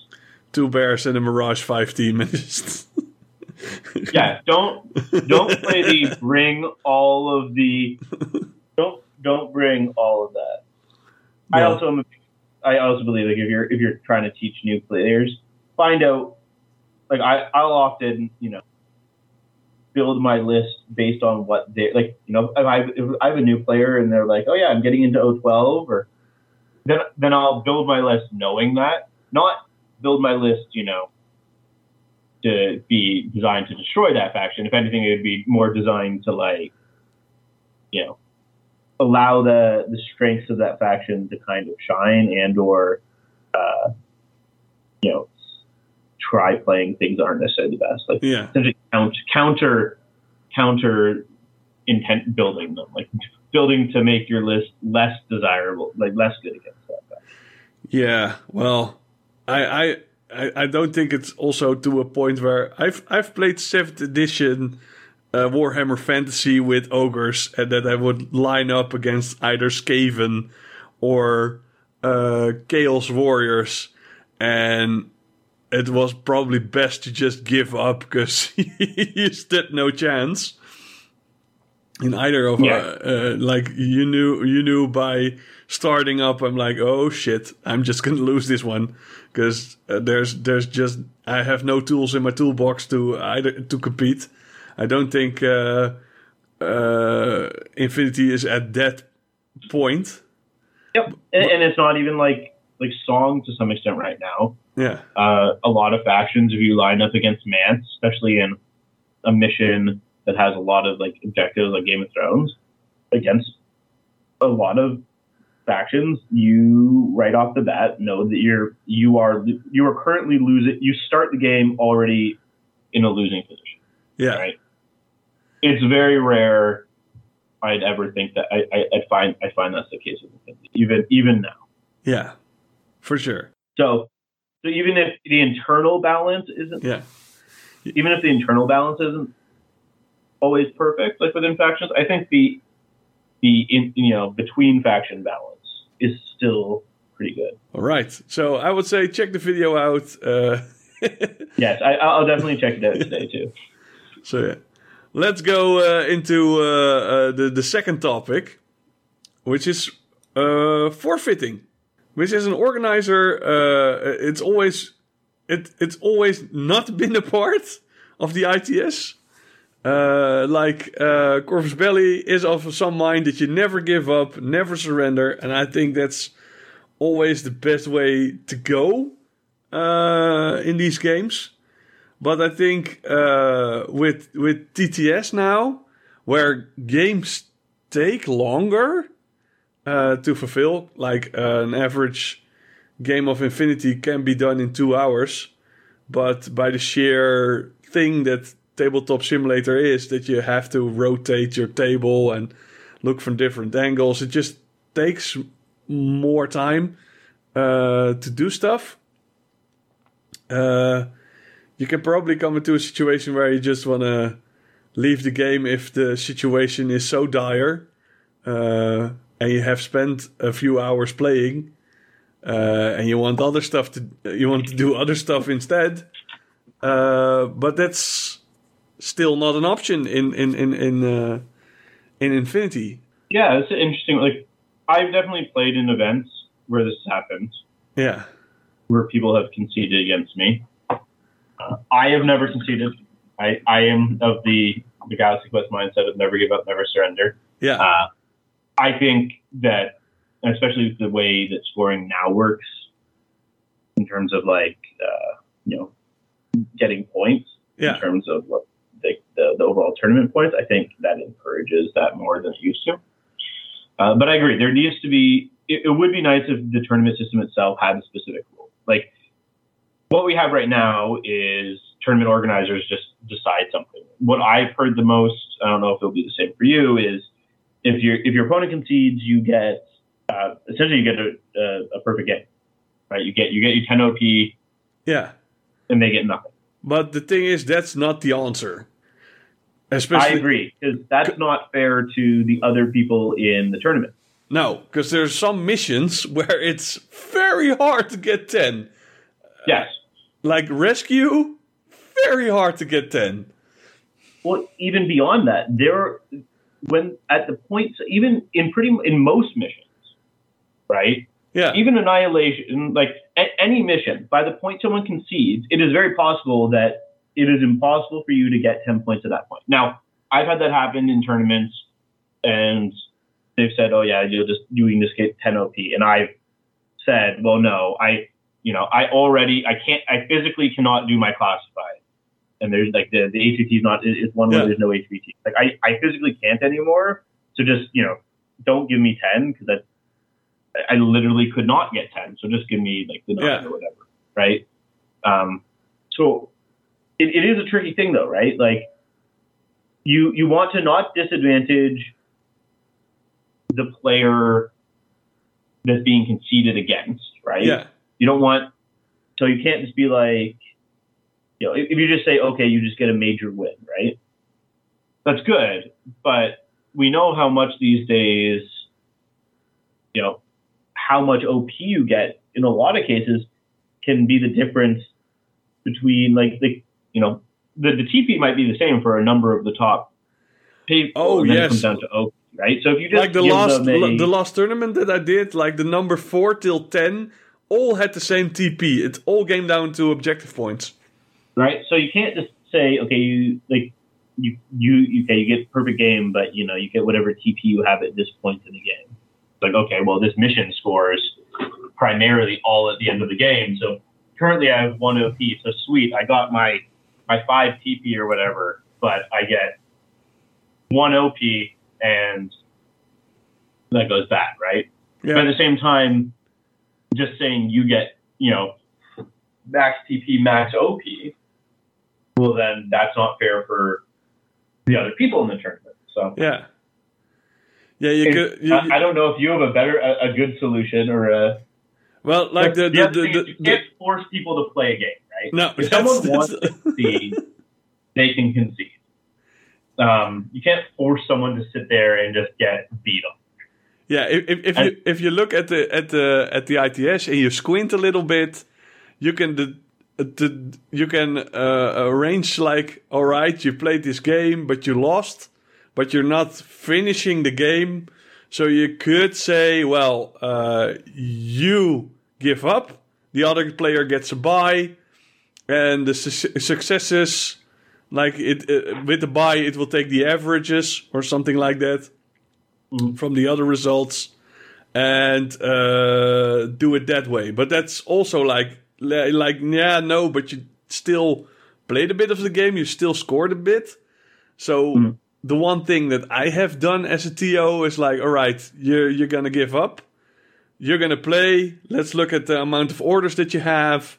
Two bears and a Mirage Five team, and just Yeah, don't don't play the bring all of the don't don't bring all of that. I also am a, I also believe like if you're if you're trying to teach new players, find out like I I'll often you know build my list based on what they like you know if I if I have a new player and they're like oh yeah I'm getting into O12 or then then I'll build my list knowing that not build my list you know to be designed to destroy that faction. If anything it would be more designed to like you know allow the the strengths of that faction to kind of shine and or uh, you know try playing things that aren't necessarily the best like yeah, essentially count, counter counter intent building them like building to make your list less desirable like less good against that faction. yeah. Well, I, I, I, I don't think it's also to a point where I've, I've played seventh edition uh, Warhammer Fantasy with ogres, and that I would line up against either Skaven or uh, Chaos Warriors, and it was probably best to just give up because you stood no chance. In either of Yeah. uh, uh, like you knew you knew by starting up i'm like oh shit i'm just gonna lose this one because uh, there's there's just i have no tools in my toolbox to either to compete i don't think uh uh infinity is at that point Yep, and, and it's not even like like song to some extent right now. yeah Uh, a lot of factions, if you line up against Mance, especially in a mission that has a lot of like objectives like Game of Thrones, against a lot of factions, you right off the bat know that you're you are you are currently losing. You start the game already in a losing position. yeah Right. It's very rare. I'd ever think that I, I, I find I find that's the case with Infinity, even even now. yeah for sure So, so even if the internal balance isn't, yeah even if the internal balance isn't always perfect, like within factions, I think the the in, you know between faction balance is still pretty good. all right so i would say check the video out uh Yes, I, I'll definitely check it out today too. So yeah, let's go uh, into uh, uh, the the second topic, which is uh, forfeiting, which is an organizer. Uh, it's always it it's always not been a part of the ITS. Like Corvus Belli is of some mind that you never give up, never surrender, and I think that's always the best way to go in these games. But I think uh, with with TTS now, where games take longer uh, to fulfill, like uh, an average game of Infinity can be done in two hours, but by the sheer thing that Tabletop Simulator is, that you have to rotate your table and look from different angles, it just takes more time uh, to do stuff. Uh, you can probably come into a situation where you just want to leave the game if the situation is so dire uh, and you have spent a few hours playing uh, and you want other stuff to you want to do other stuff instead uh, but that's still not an option in in in in, uh, in infinity Yeah, it's interesting. Like, I've definitely played in events where this happened, Yeah. where people have conceded against me. Uh, I have never conceded. I, I am of the, the Galaxy Quest mindset of never give up, never surrender. Yeah. Uh, I think that, especially with the way that scoring now works, in terms of like, uh, you know, getting points, Yeah. in terms of what the, the, the overall tournament points, I think that encourages that more than it used to. Uh, but I agree, there needs to be. It, it would be nice if the tournament system itself had a specific rule. Like what we have right now is tournament organizers just decide something. What I've heard the most, I don't know if it'll be the same for you, is if your if your opponent concedes, you get uh, essentially you get a, a, a perfect game, right? You get you get your 10 OP Yeah. and they get nothing. But the thing is, that's not the answer. Especially, I agree because that's not fair to the other people in the tournament. no, because there's some missions where it's very hard to get ten. Yes. Like rescue, very hard to get ten. Well, even beyond that, there when at the points, even in pretty in most missions, right? Yeah. Even annihilation, like any mission, by the point someone concedes, it is very possible that it is impossible for you to get ten points at that point. Now, I've had that happen in tournaments, and they've said, "Oh yeah, you're just doing this get ten OP," and I've said, "Well, no, I, you know, I already, I can't, I physically cannot do my classified." and there's like the the HVT is not it's one where there's no HVT. Like I I physically can't anymore. So just you know don't give me ten because that I I literally could not get ten. So just give me like the nine Yeah. or whatever, right? Um, so it, it is a tricky thing though, right? Like you you want to not disadvantage the player that's being conceded against, right? Yeah. You don't want, so you can't just be like, you know, if, if you just say, okay, you just get a major win, right? That's good, but we know how much these days, you know, how much OP you get in a lot of cases can be the difference between like the, you know, the, the TP might be the same for a number of the top people. Oh, and yes. Down to OP, right? So if you just like the last a- the last tournament that I did, like the number four till ten, all had the same TP. It all came down to objective points. right? So you can't just say, okay, you like you you you- okay, you get perfect game, but you know you get whatever TP you have at this point in the game. It's like okay, well this mission scores primarily all at the end of the game. So currently I have one OP, so sweet, I got my my five TP or whatever, but I get one OP and that goes back, right? But at the same time, just saying you get, you know, max TP, max OP, well, then that's not fair for the other people in the tournament. So Yeah. Yeah, you could. You, I, I don't know if you have a better, a, a good solution or a. well, like the the, the, the, you can't force people to play a game, right? no, If that's, someone wants to concede, they can concede. Um, you can't force someone to sit there and just get beat up. Yeah. If, if, if you if you look at the at the at the ITS and you squint a little bit, you can the, the you can uh, arrange like, all right, you played this game, but you lost, but you're not finishing the game. So you could say, well, uh, you give up, the other player gets a buy, and the su- successes, like it uh, with the buy it will take the averages or something like that. From the other results and uh, do it that way. But that's also like like yeah no, but you still played a bit of the game. You still scored a bit. So Mhm. the one thing that I have done as a TO is like, all right, you're you're gonna give up. You're gonna play. Let's look at the amount of orders that you have.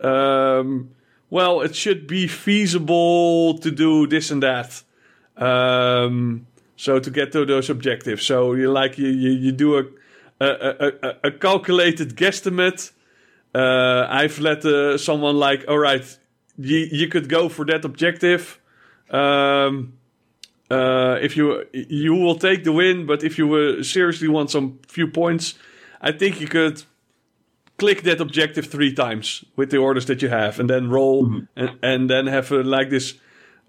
Um, well, it should be feasible to do this and that. Um, so to get to those objectives, so you like you you, you do a a, a, a- calculated guesstimate. Uh, I've let uh, someone like, all right, you you could go for that objective. Um, uh, if you you will take the win, but if you uh, seriously want some few points, I think you could click that objective three times with the orders that you have, and then roll, and, and then have a, like this,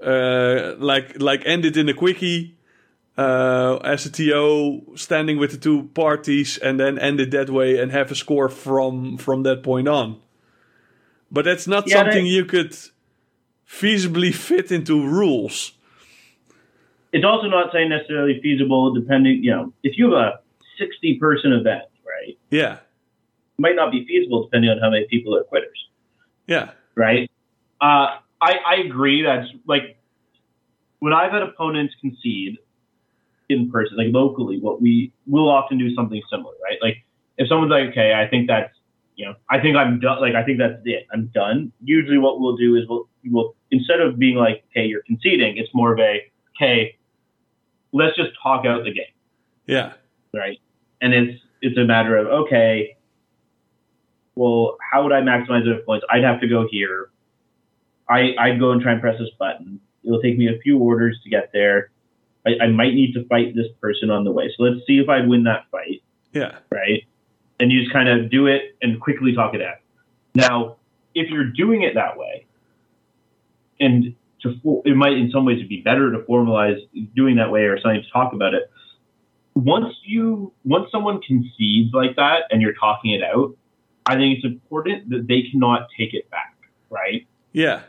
uh, like like end it in a quickie, uh, as a TO standing with the two parties and then end it that way and have a score from from that point on. But that's not Yeah, something they- you could feasibly fit into rules. It's also not saying necessarily feasible, depending, you know, if you have a 60 person event, right, Yeah, it might not be feasible depending on how many people are quitters, yeah, right? Uh, I, I agree. That's like when I've had opponents concede in person, like locally, what we will often do something similar, right? Like if someone's like, okay, I think that's, you know, I think I'm done. Like I think that's it. I'm done. Usually, what we'll do is we'll, we'll instead of being like, okay, you're conceding, it's more of a, okay, let's just talk out the game yeah, right? And it's it's a matter of okay, well, how would I maximize those points? I'd have to go here. I I'd go and try and press this button. It'll take me a few orders to get there. I, I might need to fight this person on the way. So let's see if I'd win that fight, yeah, right? And you just kind of do it and quickly talk it out. Now, if you're doing it that way, and to it might in some ways be better to formalize doing that way or something to talk about it. Once you once someone concedes like that and you're talking it out, I think it's important that they cannot take it back, right? yeah,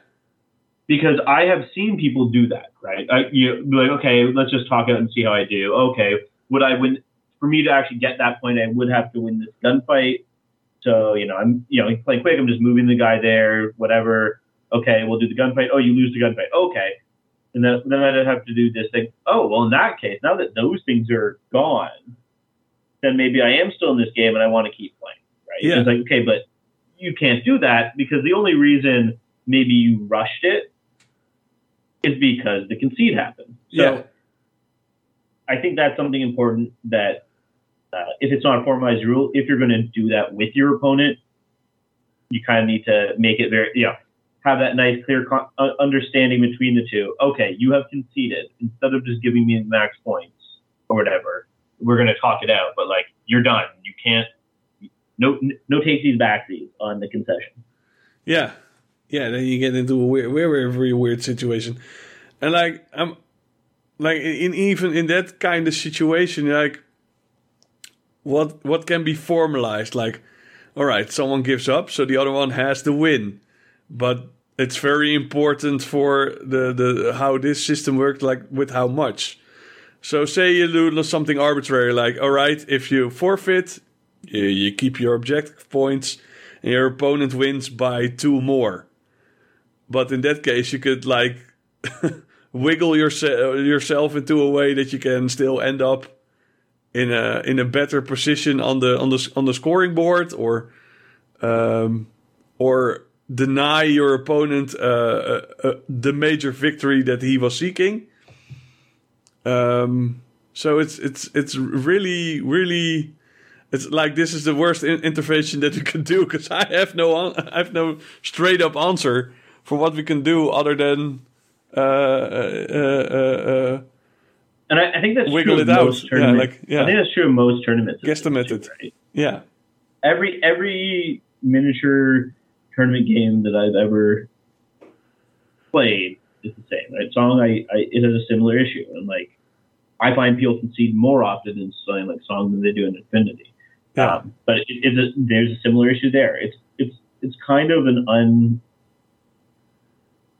because I have seen people do that, right? I, you like, okay, let's just talk out and see how I do. Okay, would I win? For me to actually get that point, I would have to win this gunfight. So you know, I'm you know playing quick. I'm just moving the guy there, whatever. Okay, we'll do the gunfight. Oh, you lose the gunfight. Okay, and then then I'd have to do this thing. Oh, well, in that case, now that those things are gone, then maybe I am still in this game and I want to keep playing, right? Yeah. It's like okay, but you can't do that because the only reason maybe you rushed it is because the concede happened. So Yeah. I think that's something important that uh, if it's not a formalized rule, if you're going to do that with your opponent, you kind of need to make it very, you know, have that nice, clear con- uh, understanding between the two. Okay, you have conceded. Instead of just giving me the max points or whatever, we're going to talk it out. But like, you're done. You can't. No, no take takesies backsies on the concession. yeah, yeah. Then you get into a weird, very, very weird situation, and like I'm, like in, even in that kind of situation, like what what can be formalized? Like, all right, someone gives up, so the other one has the win, but it's very important for the the how this system works, like with how much. So say you do something arbitrary, like all right, if you forfeit, you, you keep your objective points, and your opponent wins by two more. But in that case, you could like wiggle yourself yourself into a way that you can still end up in a in a better position on the on the on the scoring board, or um, or deny your opponent uh, uh, uh, the major victory that he was seeking. Um, so it's it's it's really really it's like this is the worst in- intervention that you can do because I have no I have no straight up answer for what we can do other than uh, uh, uh, uh, And I, I think that's Wiggle true it out. most Yeah, tournaments. like, yeah. I think that's true of most tournaments. Guesstimate it. Right? yeah Every every miniature tournament game that I've ever played is the same. Right? Song, I, I it has a similar issue, and like I find people concede more often in something like Song than they do in Infinity. yeah Um, but it, it's a, there's a similar issue there. It's it's it's kind of an un.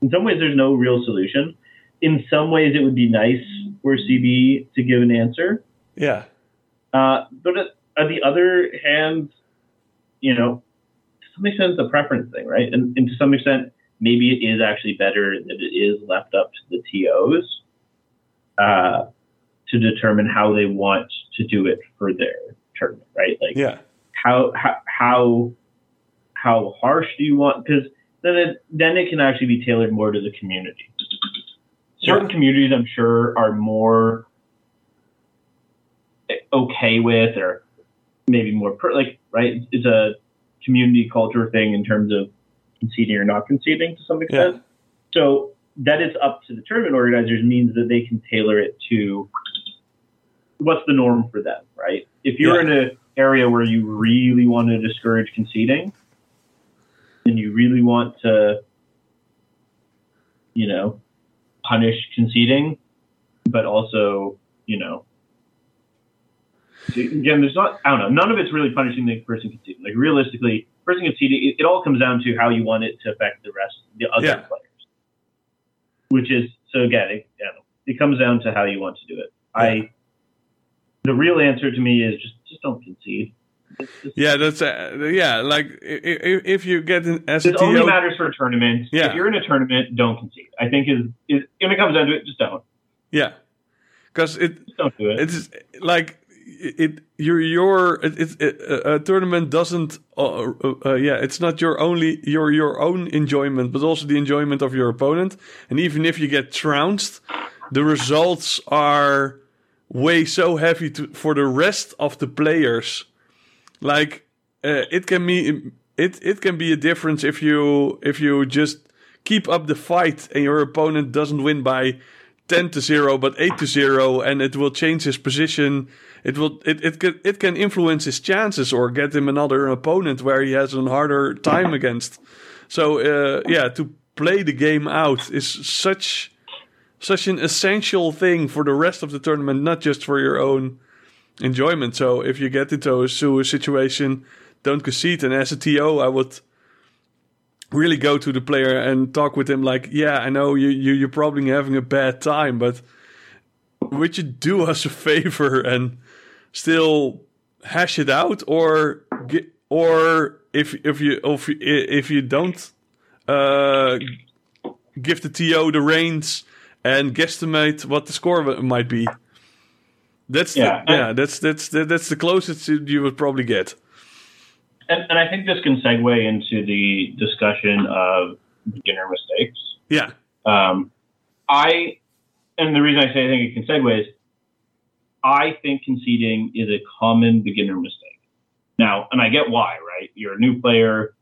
In some ways, there's no real solution. In some ways, it would be nice for CB to give an answer. yeah Uh, but at, on the other hand, you know, to some extent, it's a preference thing, right? And, and to some extent, maybe it is actually better that it is left up to the TOs uh, to determine how they want to do it for their tournament, right? Like, yeah how how how how harsh do you want? Because then it then it can actually be tailored more to the community. Certain Yeah. communities, I'm sure, are more okay with, or maybe more per, like right. It's a community culture thing in terms of conceding or not conceding to some extent. So that it's up to the tournament organizers means that they can tailor it to what's the norm for them, right? If you're Yeah. in an area where you really want to discourage conceding and you really want to, you know, punish conceding, but also, you know. Again, there's not. I don't know. None of it's really punishing the person conceding. Like realistically, person conceding, it, it all comes down to how you want it to affect the rest, the other Yeah. players. Which is so again, it, you know, it comes down to how you want to do it. I. The real answer to me is just just don't concede. Yeah, that's uh, yeah. Like if, if you get an a It only matters for a tournament. Yeah. If you're in a tournament, don't concede. I think is is when it comes down to it, just don't. yeah, because it Just don't do it. it's like it your your it, it, it, a tournament doesn't uh, uh, uh, yeah it's not your only your your own enjoyment but also the enjoyment of your opponent and even if you get trounced the results are way so heavy to, for the rest of the players like uh, it can be it it can be a difference if you if you just keep up the fight and your opponent doesn't win by 10 to 0 but 8 to 0 and it will change his position. It will it it can, it can influence his chances or get him another opponent where he has a harder time against. So uh, yeah to play the game out is such such an essential thing for the rest of the tournament not just for your own enjoyment. So if you get into a, a situation don't concede. And as a TO I would really go to the player and talk with him like yeah i know you, you you're probably having a bad time but would you do us a favor and still hash it out? Or gi- or if if you if, if you don't uh give the to the reins and guesstimate what the score might be that's Yeah, the, yeah that's that's that's the closest you you would probably get and, and I think this can segue into the discussion of beginner mistakes. yeah Um, I, and the reason I say I think it can segue is, I think conceding is a common beginner mistake. Now, and I get why, right? You're a new player.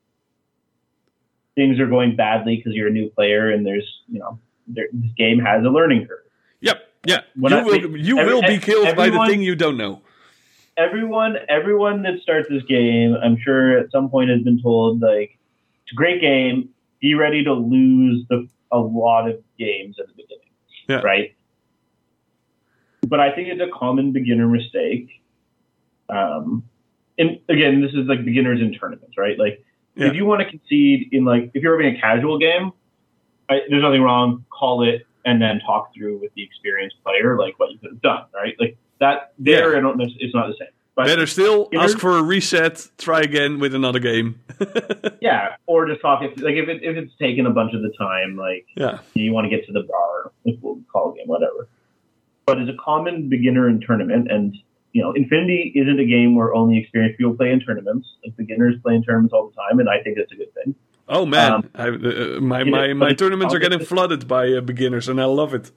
Things are going badly because you're a new player, and there's, you know, there, this game has a learning curve. Yeah. When you I will. You every- will be killed by the thing you don't know. everyone everyone that starts this game, I'm sure at some point has been told like it's a great game. Be ready to lose the, a lot of games at the beginning, Yeah. right? But I think it's a common beginner mistake. Um, and again, this is like beginners in tournaments, right? Like Yeah. if you want to concede in like if you're having a casual game, I, there's nothing wrong. Call it and then talk through with the experienced player like what you could have done, right? Like that there, Yeah. I don't. know, It's not the same. But Better still, ask for a reset. Try again with another game. yeah, or just talk it like if it, if it's taken a bunch of the time, like yeah. you want to get to the bar, like we'll call a game, whatever. But it's a common beginner in tournament, and you know, Infinity isn't a game where only experienced people play in tournaments. Like beginners play in tournaments all the time, and I think that's a good thing. Oh man, Um, I, uh, my my my tournaments are getting flooded by uh, beginners, and I love it.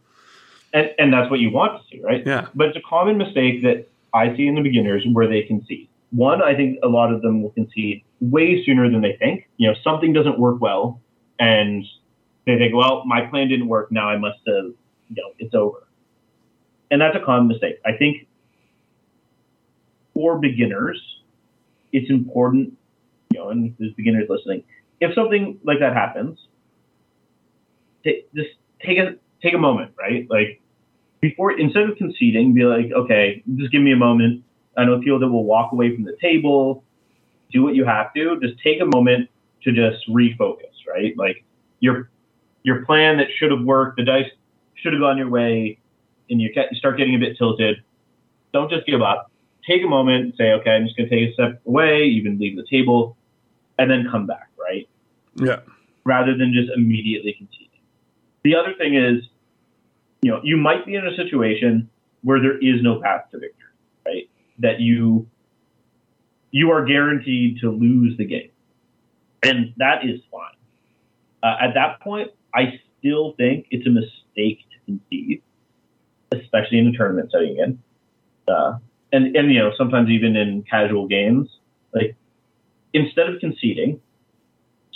And and that's what you want to see, right? Yeah. But it's a common mistake that I see in the beginners where they concede. One, I think a lot of them will concede way sooner than they think. You know, something doesn't work well, and they think, well, my plan didn't work. Now I must have, you know, it's over. And that's a common mistake. I think for beginners, it's important, you know, and if there's beginners listening, if something like that happens, ta- just take a take a moment, right? Like before, instead of conceding, be like, okay, just give me a moment. I know people that will walk away from the table, do what you have to. Just take a moment to just refocus, right? Like your your plan that should have worked, the dice should have gone your way, and you, get, you start getting a bit tilted. Don't just give up. Take a moment, say, okay, I'm just going to take a step away, even leave the table, and then come back? Yeah. rather than just immediately conceding. The other thing is, you know, you might be in a situation where there is no path to victory, right? That you you are guaranteed to lose the game, and that is fine. Uh, at that point, I still think it's a mistake to concede, especially in a tournament setting again. Uh, and and you know, sometimes even in casual games, like instead of conceding,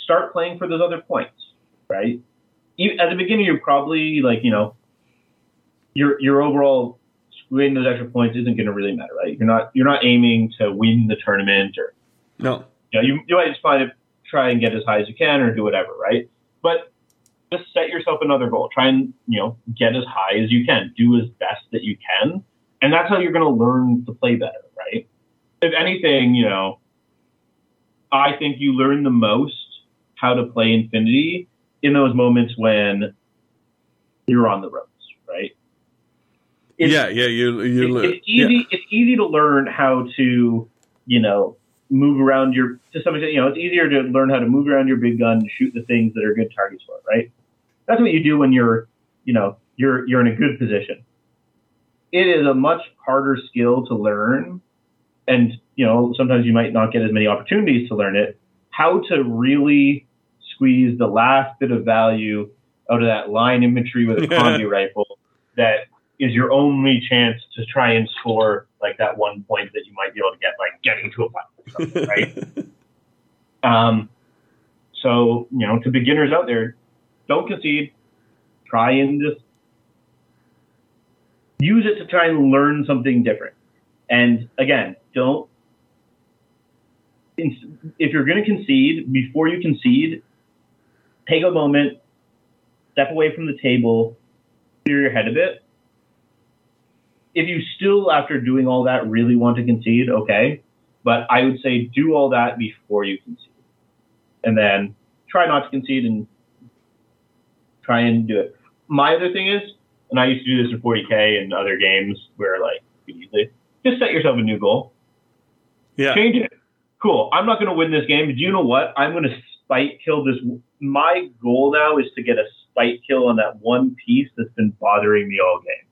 start playing for those other points, right? You, at the beginning, you're probably like, you know, your your overall getting those extra points isn't going to really matter, right? You're not you're not aiming to win the tournament, or No. you know, you, you might just try to try and get as high as you can, or do whatever, right? But just set yourself another goal. Try and you know get as high as you can. Do as best that you can, and that's how you're going to learn to play better, right? If anything, you know, I think you learn the most how to play Infinity in those moments when you're on the ropes, right? It's, yeah, yeah, you you. It, it's easy. Yeah. It's easy to learn how to, you know, move around your to some extent. You know, it's easier to learn how to move around your big gun and shoot the things that are good targets for it, right? That's what you do when you're, you know, you're you're in a good position. It is a much harder skill to learn, and you know, sometimes you might not get as many opportunities to learn it. How to really squeeze the last bit of value out of that line infantry with a combi rifle that is your only chance to try and score like that one point that you might be able to get by getting to a platform, right? um, so you know, to beginners out there, don't concede. Try and just use it to try and learn something different. And again, don't. If you're going to concede, before you concede, take a moment, step away from the table, clear your head a bit. If you still, after doing all that, really want to concede, okay. But I would say do all that before you concede. And then try not to concede and try and do it. My other thing is, and I used to do this in 40K and other games where, like, easily, just set yourself a new goal. Yeah. Change it. Cool. I'm not going to win this game. But do you know what? I'm going to spite kill this. My goal now is to get a spite kill on that one piece that's been bothering me all game.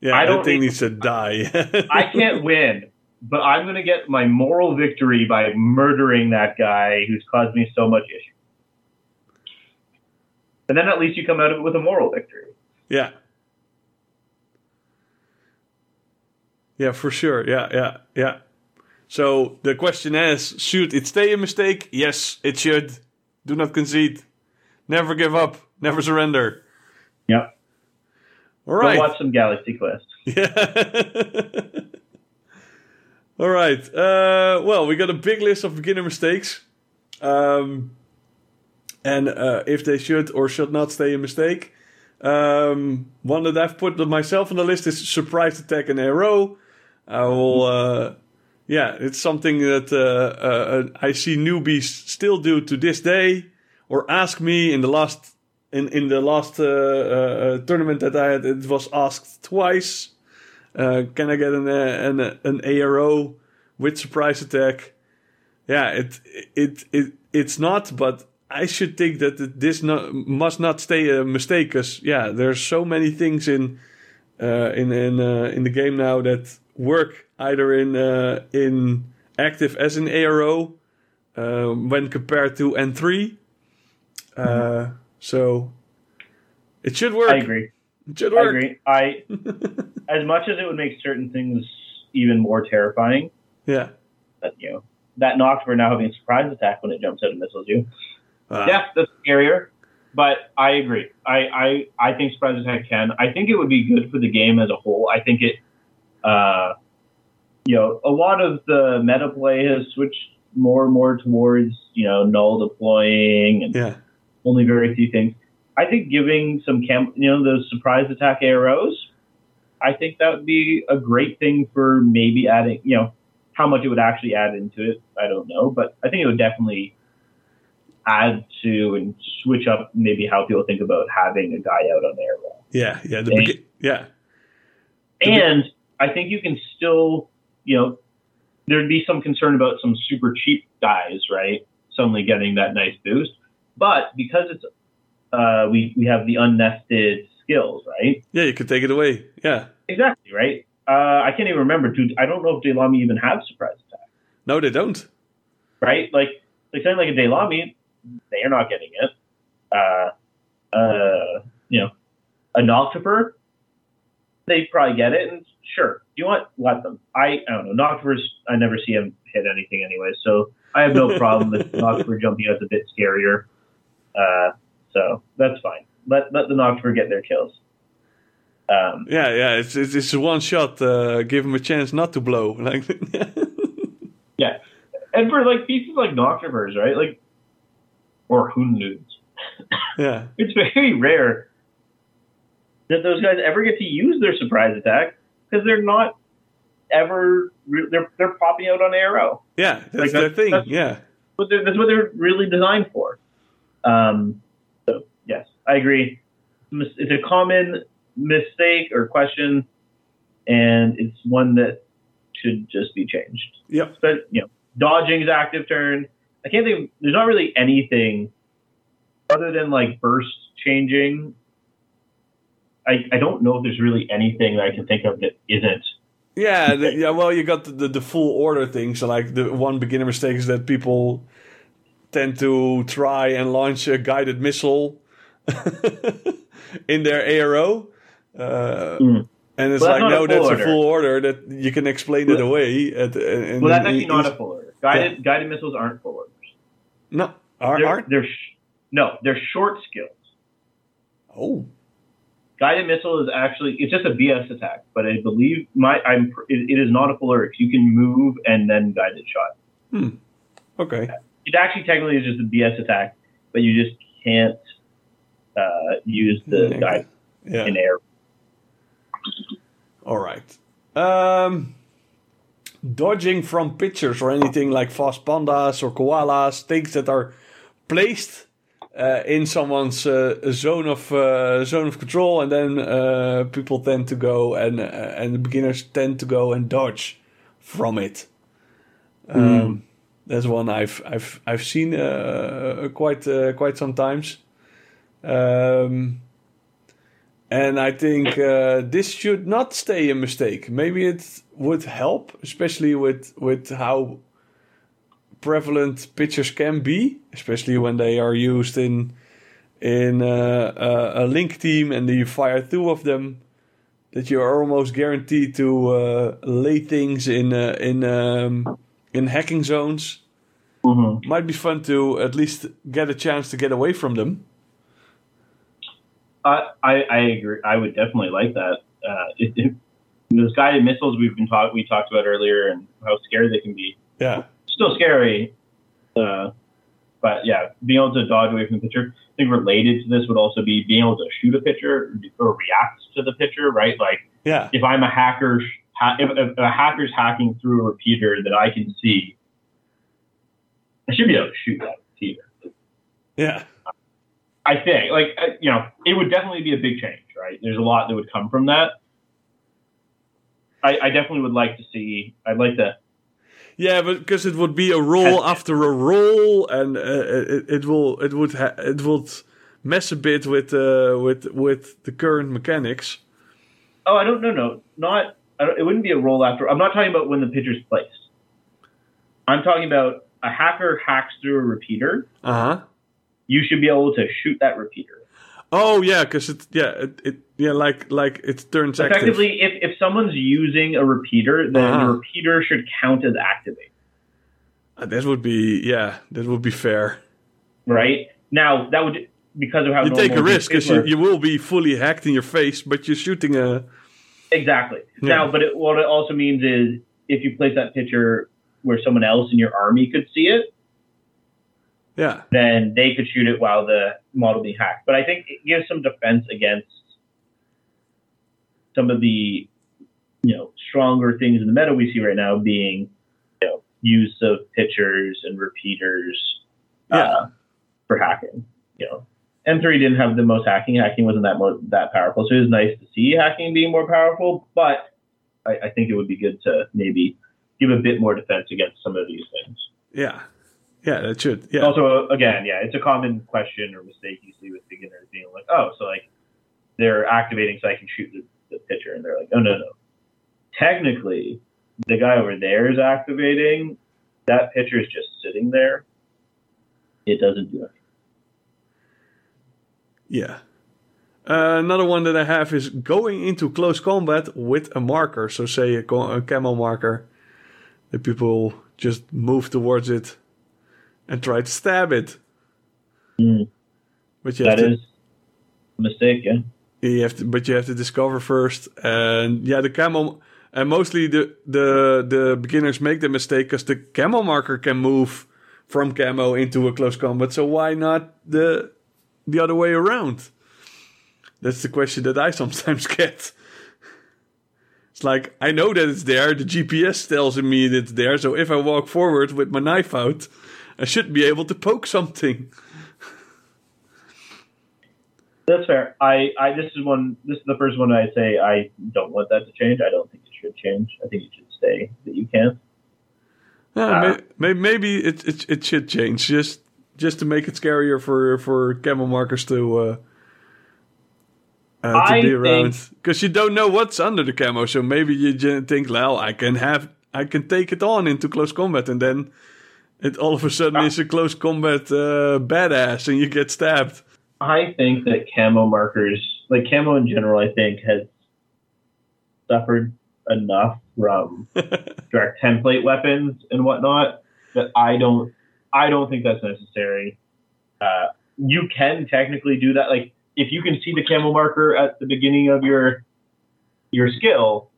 Yeah, I don't need- needs to die. I can't win, but I'm going to get my moral victory by murdering that guy who's caused me so much issue. And then at least you come out of it with a moral victory. Yeah. Yeah, for sure. Yeah, yeah, yeah. So the question is should it stay a mistake? Yes, it should. Do not concede. Never give up. Never surrender. Yep. All Go watch some Galaxy Quest. Yeah. All right. Uh, well, we got a big list of beginner mistakes. Um, and uh, if they should or should not stay a mistake. Um, one that I've put myself on the list is surprise attack and ARO. I will, uh, yeah, it's something that uh, uh, I see newbies still do to this day, or ask me in the last in in the last uh, uh, tournament that I had. It was asked twice. Uh, can I get an uh, an an ARO with surprise attack? Yeah, it it it it's not, but I should think that this no, must not stay a mistake because yeah, there's so many things in uh, in in uh, in the game now that work either in uh, in active as an ARO uh, when compared to N3. Uh, so it should work. I agree. It should I work. agree. I, as much as it would make certain things even more terrifying, Yeah. that you know that Nocturne now having a surprise attack when it jumps out and missiles you. Uh, yeah, that's scarier. But I agree. I, I I think surprise attack can. I think it would be good for the game as a whole. I think it, uh, you know, a lot of the meta play has switched more and more towards you know null deploying and Yeah. only very few things. I think giving some camp, you know, those surprise attack AROs. I think that would be a great thing for maybe adding, you know, how much it would actually add into it. I don't know, but I think it would definitely add to and switch up maybe how people think about having a guy out on ARO. Yeah. Yeah. The begi- yeah. The And I think you can still, you know, there'd be some concern about some super cheap guys, right? Suddenly getting that nice boost. But because it's, uh, we, we have the unnested skills, right? Yeah. You could take it away. Yeah. Exactly, right? Uh, I can't even remember, dude. I don't know if Daylami even have surprise attack, No, they don't. right? Like, like saying like a Daylami, they are not getting it. Uh, uh, you know, a Noctifer, they probably get it, and sure, Do you want let them. I, I don't know. Noctifers, I never see him hit anything anyway, so I have no problem with Noctifer jumping out's a bit scarier. Uh, so that's fine. Let let the Noctifer get their kills. Um, Yeah. Yeah. It's it's, it's one shot. Uh, give him a chance not to blow. Like. Yeah. And for like pieces like Noctifers, right? Like or Hunludes. yeah. It's very rare that those guys ever get to use their surprise attack because they're not ever re- they're they're popping out on ARO. Yeah, that's Like, the that's- thing. that's- yeah. But that's what they're really designed for. Um, so yes, I agree. It's a common mistake or question, and it's one that should just be changed. Yep. But you know, dodging is active turn. I can't think. Of, there's not really anything other than like burst changing. I, I don't know if there's really anything that I can think of that isn't. Yeah, the, yeah. Well, you got the, the, the full order thing. So, like the one beginner mistake is that people tend to try and launch a guided missile in their ARO, uh, Mm. and it's Well, like, no, a that's order. a full order. That you can explain it away. At, and Well, that's actually not a full order. Guided guided missiles aren't full orders. no. Are, They're, are? they're sh- no, they're short skills. Oh, Guided missile is actually it's just a BS attack, but I believe my I'm it, it is not a full. If you can move and then guided shot, okay. it actually technically is just a BS attack, but you just can't uh, use the Okay. guide Yeah. in air. All right. Um, dodging from pitchers or anything like fast pandas or koalas, things that are placed uh, in someone's uh, zone of uh, zone of control, and then uh, people tend to go and uh, and the beginners tend to go and dodge from it. Um, That's one I've I've I've seen uh, quite uh, quite sometimes. Um, and I think uh, this should not stay a mistake. Maybe it would help, especially with with how prevalent pitchers can be, especially when they are used in in uh, a, a link team and you fire two of them. That you are almost guaranteed to uh, lay things in uh, in um, in hacking zones. Mm-hmm. Might be fun to at least get a chance to get away from them. I, I agree. I would definitely like that. Uh, it, it, those guided missiles we've been talk we talked about earlier and how scary they can be. Yeah, Still scary, uh, but yeah, being able to dodge away from the pitcher. I think related to this would also be being able to shoot a pitcher or react to the pitcher. Right, like yeah, if I'm a hacker, if, if a hacker's hacking through a repeater that I can see, I should be able to shoot that repeater. yeah. I think, like, uh, you know, it would definitely be a big change, right? There's a lot that would come from that. I, I definitely would like to see. I'd like to. Yeah, but because it would be a roll after a roll, and uh, it, it will it would ha- it would mess a bit with uh, with with the current mechanics. Oh, I don't know. No, not. It wouldn't be a roll after. I'm not talking about when the pitcher's placed. I'm talking about a hacker hacks through a repeater. Uh huh. You should be able to shoot that repeater. Oh yeah, because it yeah it, it yeah like like it turns active. Effectively, if, if someone's using a repeater, then Uh-huh. the repeater should count as activate. Uh, That would be yeah, that would be fair. Right now, that would because of how You take a risk because you, you will be fully hacked in your face, but you're shooting a Exactly. Yeah. Now, but it, what it also means is if you place that pitcher where someone else in your army could see it, yeah then they could shoot it while the model being hacked. But I think it gives some defense against some of the you know stronger things in the meta we see right now being you know use of pitchers and repeaters uh, Yeah. for hacking. You know, N3 didn't have the most hacking. Hacking wasn't that mo- that powerful, so it was nice to see hacking being more powerful. But I, I think it would be good to maybe give a bit more defense against some of these things. yeah yeah that should yeah Also, again, yeah, it's a common question or mistake you see with beginners being like, oh, so like they're activating so I can shoot the, the pitcher, and they're like, oh no no, technically the guy over there is activating. That pitcher is just sitting there. It doesn't do anything. Yeah. Uh, another one that I have is going into close combat with a marker. So, say a, co- a camo marker, that people just move towards it and try to stab it. Mm. But you have to, is mistake, yeah. you have to, but you have to discover first. And yeah, the camo, and mostly the the the beginners make the mistake because the camo marker can move from camo into a close combat. So why not the the other way around? That's the question that I sometimes get. It's like I know that it's there. The GPS tells me that it's there. So if I walk forward with my knife out, I should be able to poke something. That's fair. I, I this is one. This is the first one I say I don't want that to change. I don't think it should change. I think it should stay that you can. Yeah, Uh, may, may, maybe it, it it should change just just to make it scarier for for camo markers to uh, uh, to I be around because you don't know what's under the camo. So maybe you think, well, I can have I can take it on into close combat, and then it all of a sudden is a close combat uh, badass, and you get stabbed. I think that camo markers, like camo in general, I think has suffered enough from direct template weapons and whatnot that I don't, I don't think that's necessary. Uh, you can technically do that. Like if you can see the camo marker at the beginning of your your skill,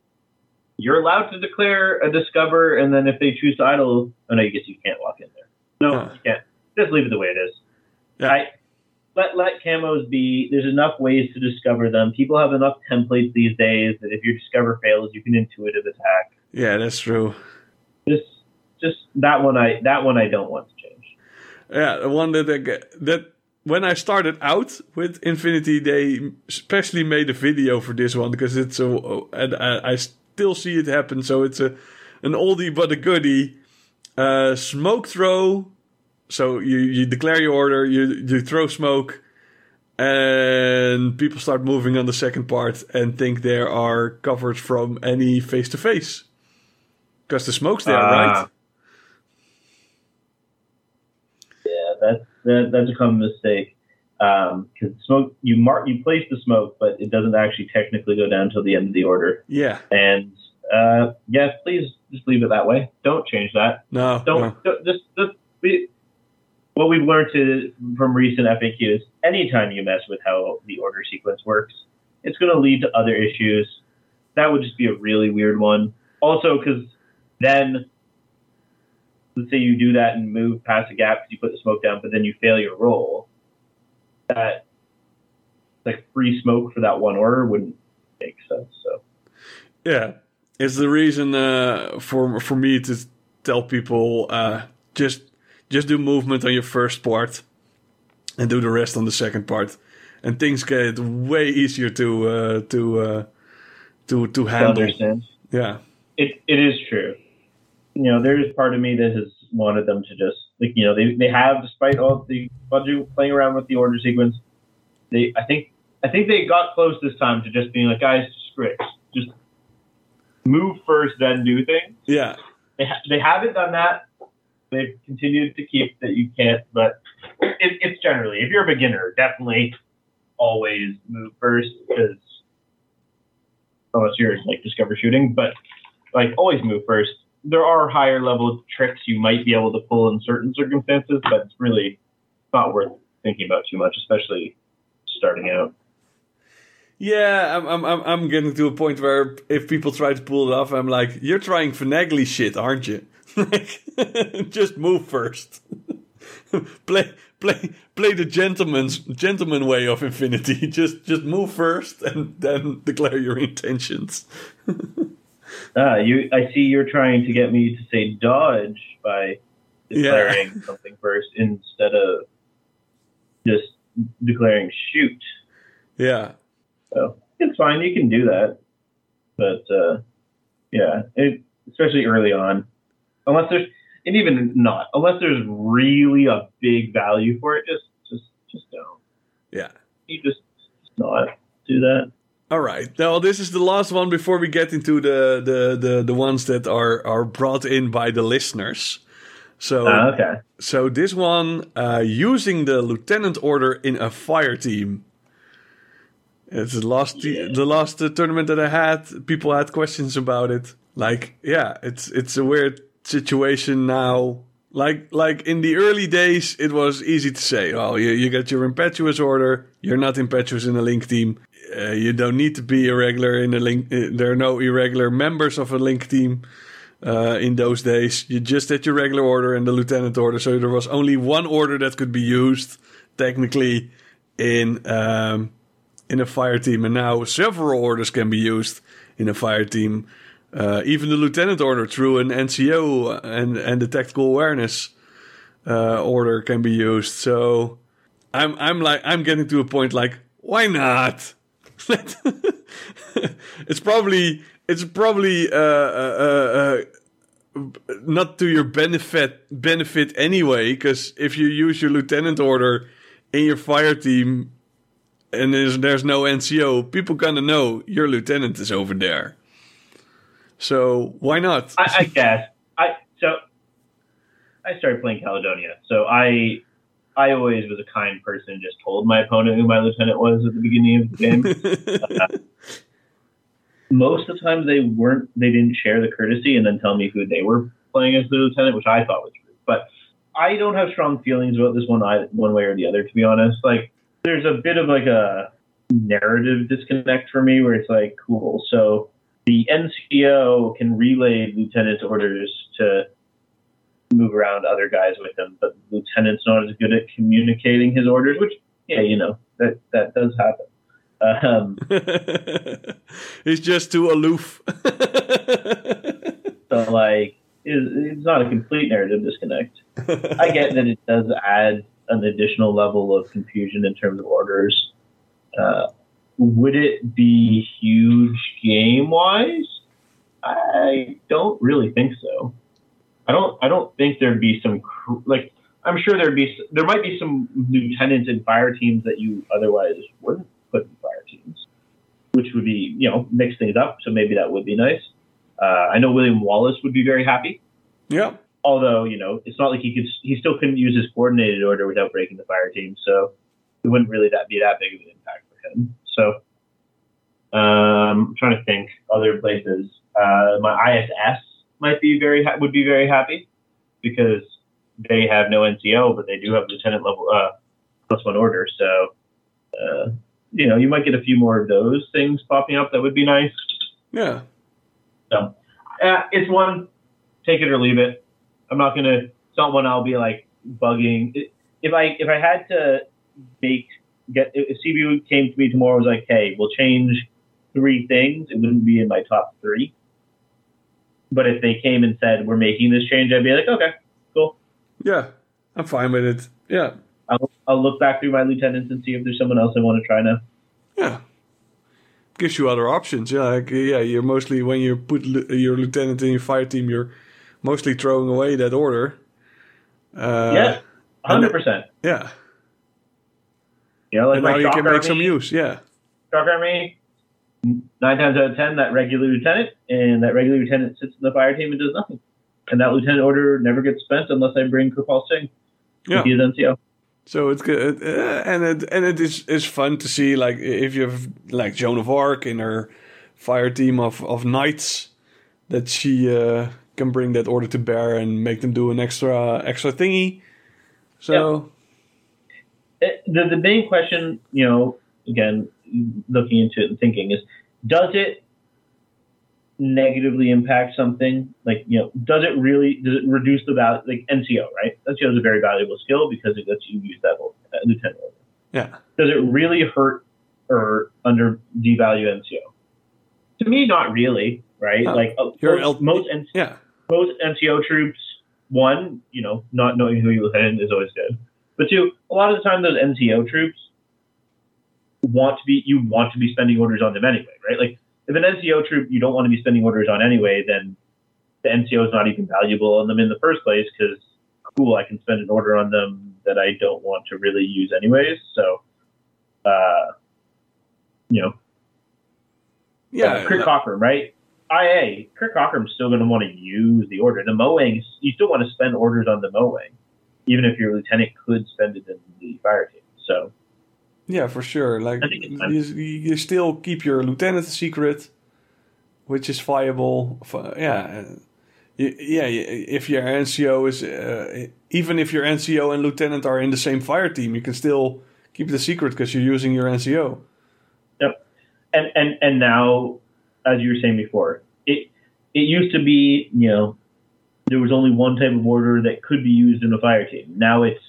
you're allowed to declare a discover, and then if they choose to idle, oh no, I guess you can't walk in there. No, Huh. you can't. Just leave it the way it is. Yeah. I, let let camos be. There's enough ways to discover them. People have enough templates these days that if your discover fails, you can intuitive attack. Yeah, that's true. Just just that one I that one I don't want to change. Yeah, the one that I get, that when I started out with Infinity, they especially made a video for this one because it's a and I, I still see it happen. So it's a an oldie but a goodie. Uh, smoke throw. So you you declare your order, you you throw smoke, and people start moving on the second part and think there are covers from any face to face because the smoke's there, Ah. right? Yeah, that's that, that's a common mistake. Because smoke, you mark, you place the smoke, but it doesn't actually technically go down till the end of the order. Yeah. And uh, yes, please just leave it that way. Don't change that. No. Don't, no. don't just, just we, what we've learned to, from recent FAQs, anytime you mess with how the order sequence works, it's going to lead to other issues. That would just be a really weird one. Also, because then, let's say you do that and move past a gap because you put the smoke down, but then you fail your roll. That like free smoke for that one order wouldn't make sense. So Yeah, it's the reason uh, for for me to tell people uh, just just do movement on your first part and do the rest on the second part, and things get way easier to uh, to uh, to to handle. Yeah, it it is true. You know, there is part of me that has wanted them to just like you know they they have despite all the budget playing around with the order sequence. They I think I think they got close this time to just being like guys screw it, just move first then do things. yeah, They ha- they haven't done that. They've continued to keep that you can't, but it, it's generally if you're a beginner, definitely always move first because unless you're like discover shooting, but like always move first. There are higher level tricks you might be able to pull in certain circumstances, but it's really not worth thinking about too much, especially starting out. yeah. I'm I'm I'm getting to a point where if people try to pull it off, I'm like, you're trying finagly shit, aren't you? Like, just move first. play play play the gentleman's gentleman way of infinity. Just just move first and then declare your intentions. Ah, you. I see you're trying to get me to say dodge by declaring something first instead of just declaring shoot. Yeah. So it's fine. You can do that, but uh, yeah, it, especially early on, unless there's and even not unless there's really a big value for it, just just just don't. Yeah. You just, just not do that. All right. Now this is the last one before we get into the the the, the ones that are are brought in by the listeners. So Ah, okay. so this one uh, using the lieutenant order in a fire team. It's the last Yeah. the last uh, tournament that I had. People had questions about it. Like, yeah, it's it's a weird situation now. Like like in the early days, it was easy to say, "Oh, you you get your impetuous order. You're not impetuous in a link team. Uh, you don't need to be irregular in a link. Uh, there are no irregular members of a link team." uh, in those days. You just had your regular order and the lieutenant order, so there was only one order that could be used technically in um, in a fire team, and now several orders can be used in a fire team. Even the lieutenant order through an NCO and and the tactical awareness order can be used. So I'm I'm like I'm getting to a point like why not? it's probably it's probably uh, uh, uh, uh, not to your benefit benefit anyway. Because if you use your lieutenant order in your fire team and there's there's no NCO, people gonna know your lieutenant is over there. So why not? I, I guess I so I started playing Caledonia, so I I always was a kind person, just told my opponent who my lieutenant was at the beginning of the game. uh, most of the time, they weren't. They didn't share the courtesy and then tell me who they were playing as the lieutenant, which I thought was rude. But I don't have strong feelings about this one, one way or the other. To be honest, like there's a bit of like a narrative disconnect for me, where it's like, cool, so the NCO can relay lieutenant's orders to move around other guys with him, but the lieutenant's not as good at communicating his orders, which, yeah, you know, that, that does happen. Um, He's just too aloof. so, like, it's, it's not a complete narrative disconnect. I get that it does add an additional level of confusion in terms of orders. Uh, would it be huge game wise? I don't really think so. I don't. I don't think there'd be some like. I'm sure there'd be. There might be some lieutenants in fire teams that you otherwise wouldn't put in fire teams, which would be you know mix things up. So maybe that would be nice. Uh, I know William Wallace would be very happy. Yeah. Although you know it's not like he could. He still couldn't use his coordinated order without breaking the fire team. So it wouldn't really that be that big of an impact for him. So um, I'm trying to think other places. Uh, my ISS might be very ha- would be very happy because they have no NCO, but they do have lieutenant level uh, plus one order. So uh, you know, you might get a few more of those things popping up. That would be nice. Yeah. So uh, it's one. Take it or leave it. I'm not gonna. It's not one I'll be like bugging. If I if I had to make get if CBU came to me tomorrow was like, hey, we'll change three things. It wouldn't be in my top three. But if they came and said we're making this change, I'd be like, okay, cool. Yeah, I'm fine with it. Yeah. I'll, I'll look back through my lieutenants and see if there's someone else I want to try now. Yeah. Gives you other options. Yeah, like, yeah. You're mostly when you put your lieutenant in your fire team, you're mostly throwing away that order. Uh, yeah, hundred percent. Yeah. Know, like and now you can make army, some use. Yeah. Shock army. Nine times out of ten, that regular lieutenant and that regular lieutenant sits in the fire team and does nothing, and that lieutenant order never gets spent unless I bring Kirpal Singh. Yeah. He is NCO. So it's good, uh, and it and it is is fun to see like if you have like Joan of Arc in her fire team of of knights that she uh, can bring that order to bear and make them do an extra extra thingy. So yeah. it, the the main question, you know, again looking into it and thinking is, does it negatively impact something? Like, you know, does it really, does it reduce the value, like NCO, right? NCO is a very valuable skill because it lets you use that uh, lieutenant order. Yeah. Does it really hurt or under devalue NCO? To me, not really, right? Oh, like uh, most, most, yeah. most NCO troops, one, you know, not knowing who your lieutenant is always good. But two, a lot of the time those NCO troops want to be, you want to be spending orders on them anyway, right? Like if an NCO troop you don't want to be spending orders on anyway, then the NCO is not even valuable on them in the first place because cool, I can spend an order on them that I don't want to really use anyways. So, uh, you know, yeah, uh, Kirk Cockrum, right? IA, Kirk Cockrum's still going to want to use the order. The Moang, you still want to spend orders on the Moang, even if your lieutenant could spend it in the fire team. So, yeah, for sure. Like you, you still keep your lieutenant secret, which is viable. Yeah, yeah. If your NCO is, uh, even if your NCO and lieutenant are in the same fire team, you can still keep the secret because you're using your NCO. Yep. And and and now, as you were saying before, it it used to be you know there was only one type of order that could be used in a fire team. Now it's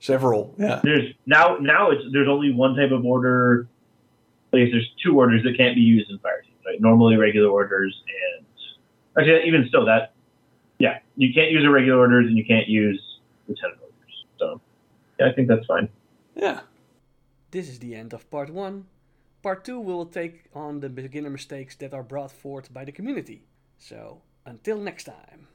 Several. Yeah. There's now now it's there's only one type of order. Like there's two orders that can't be used in fire teams, right? Normally regular orders and actually even still that yeah, you can't use irregular orders and you can't use lieutenant orders. So yeah, I think that's fine. Yeah. This is the end of part one. Part two will take on the beginner mistakes that are brought forth by the community. So until next time.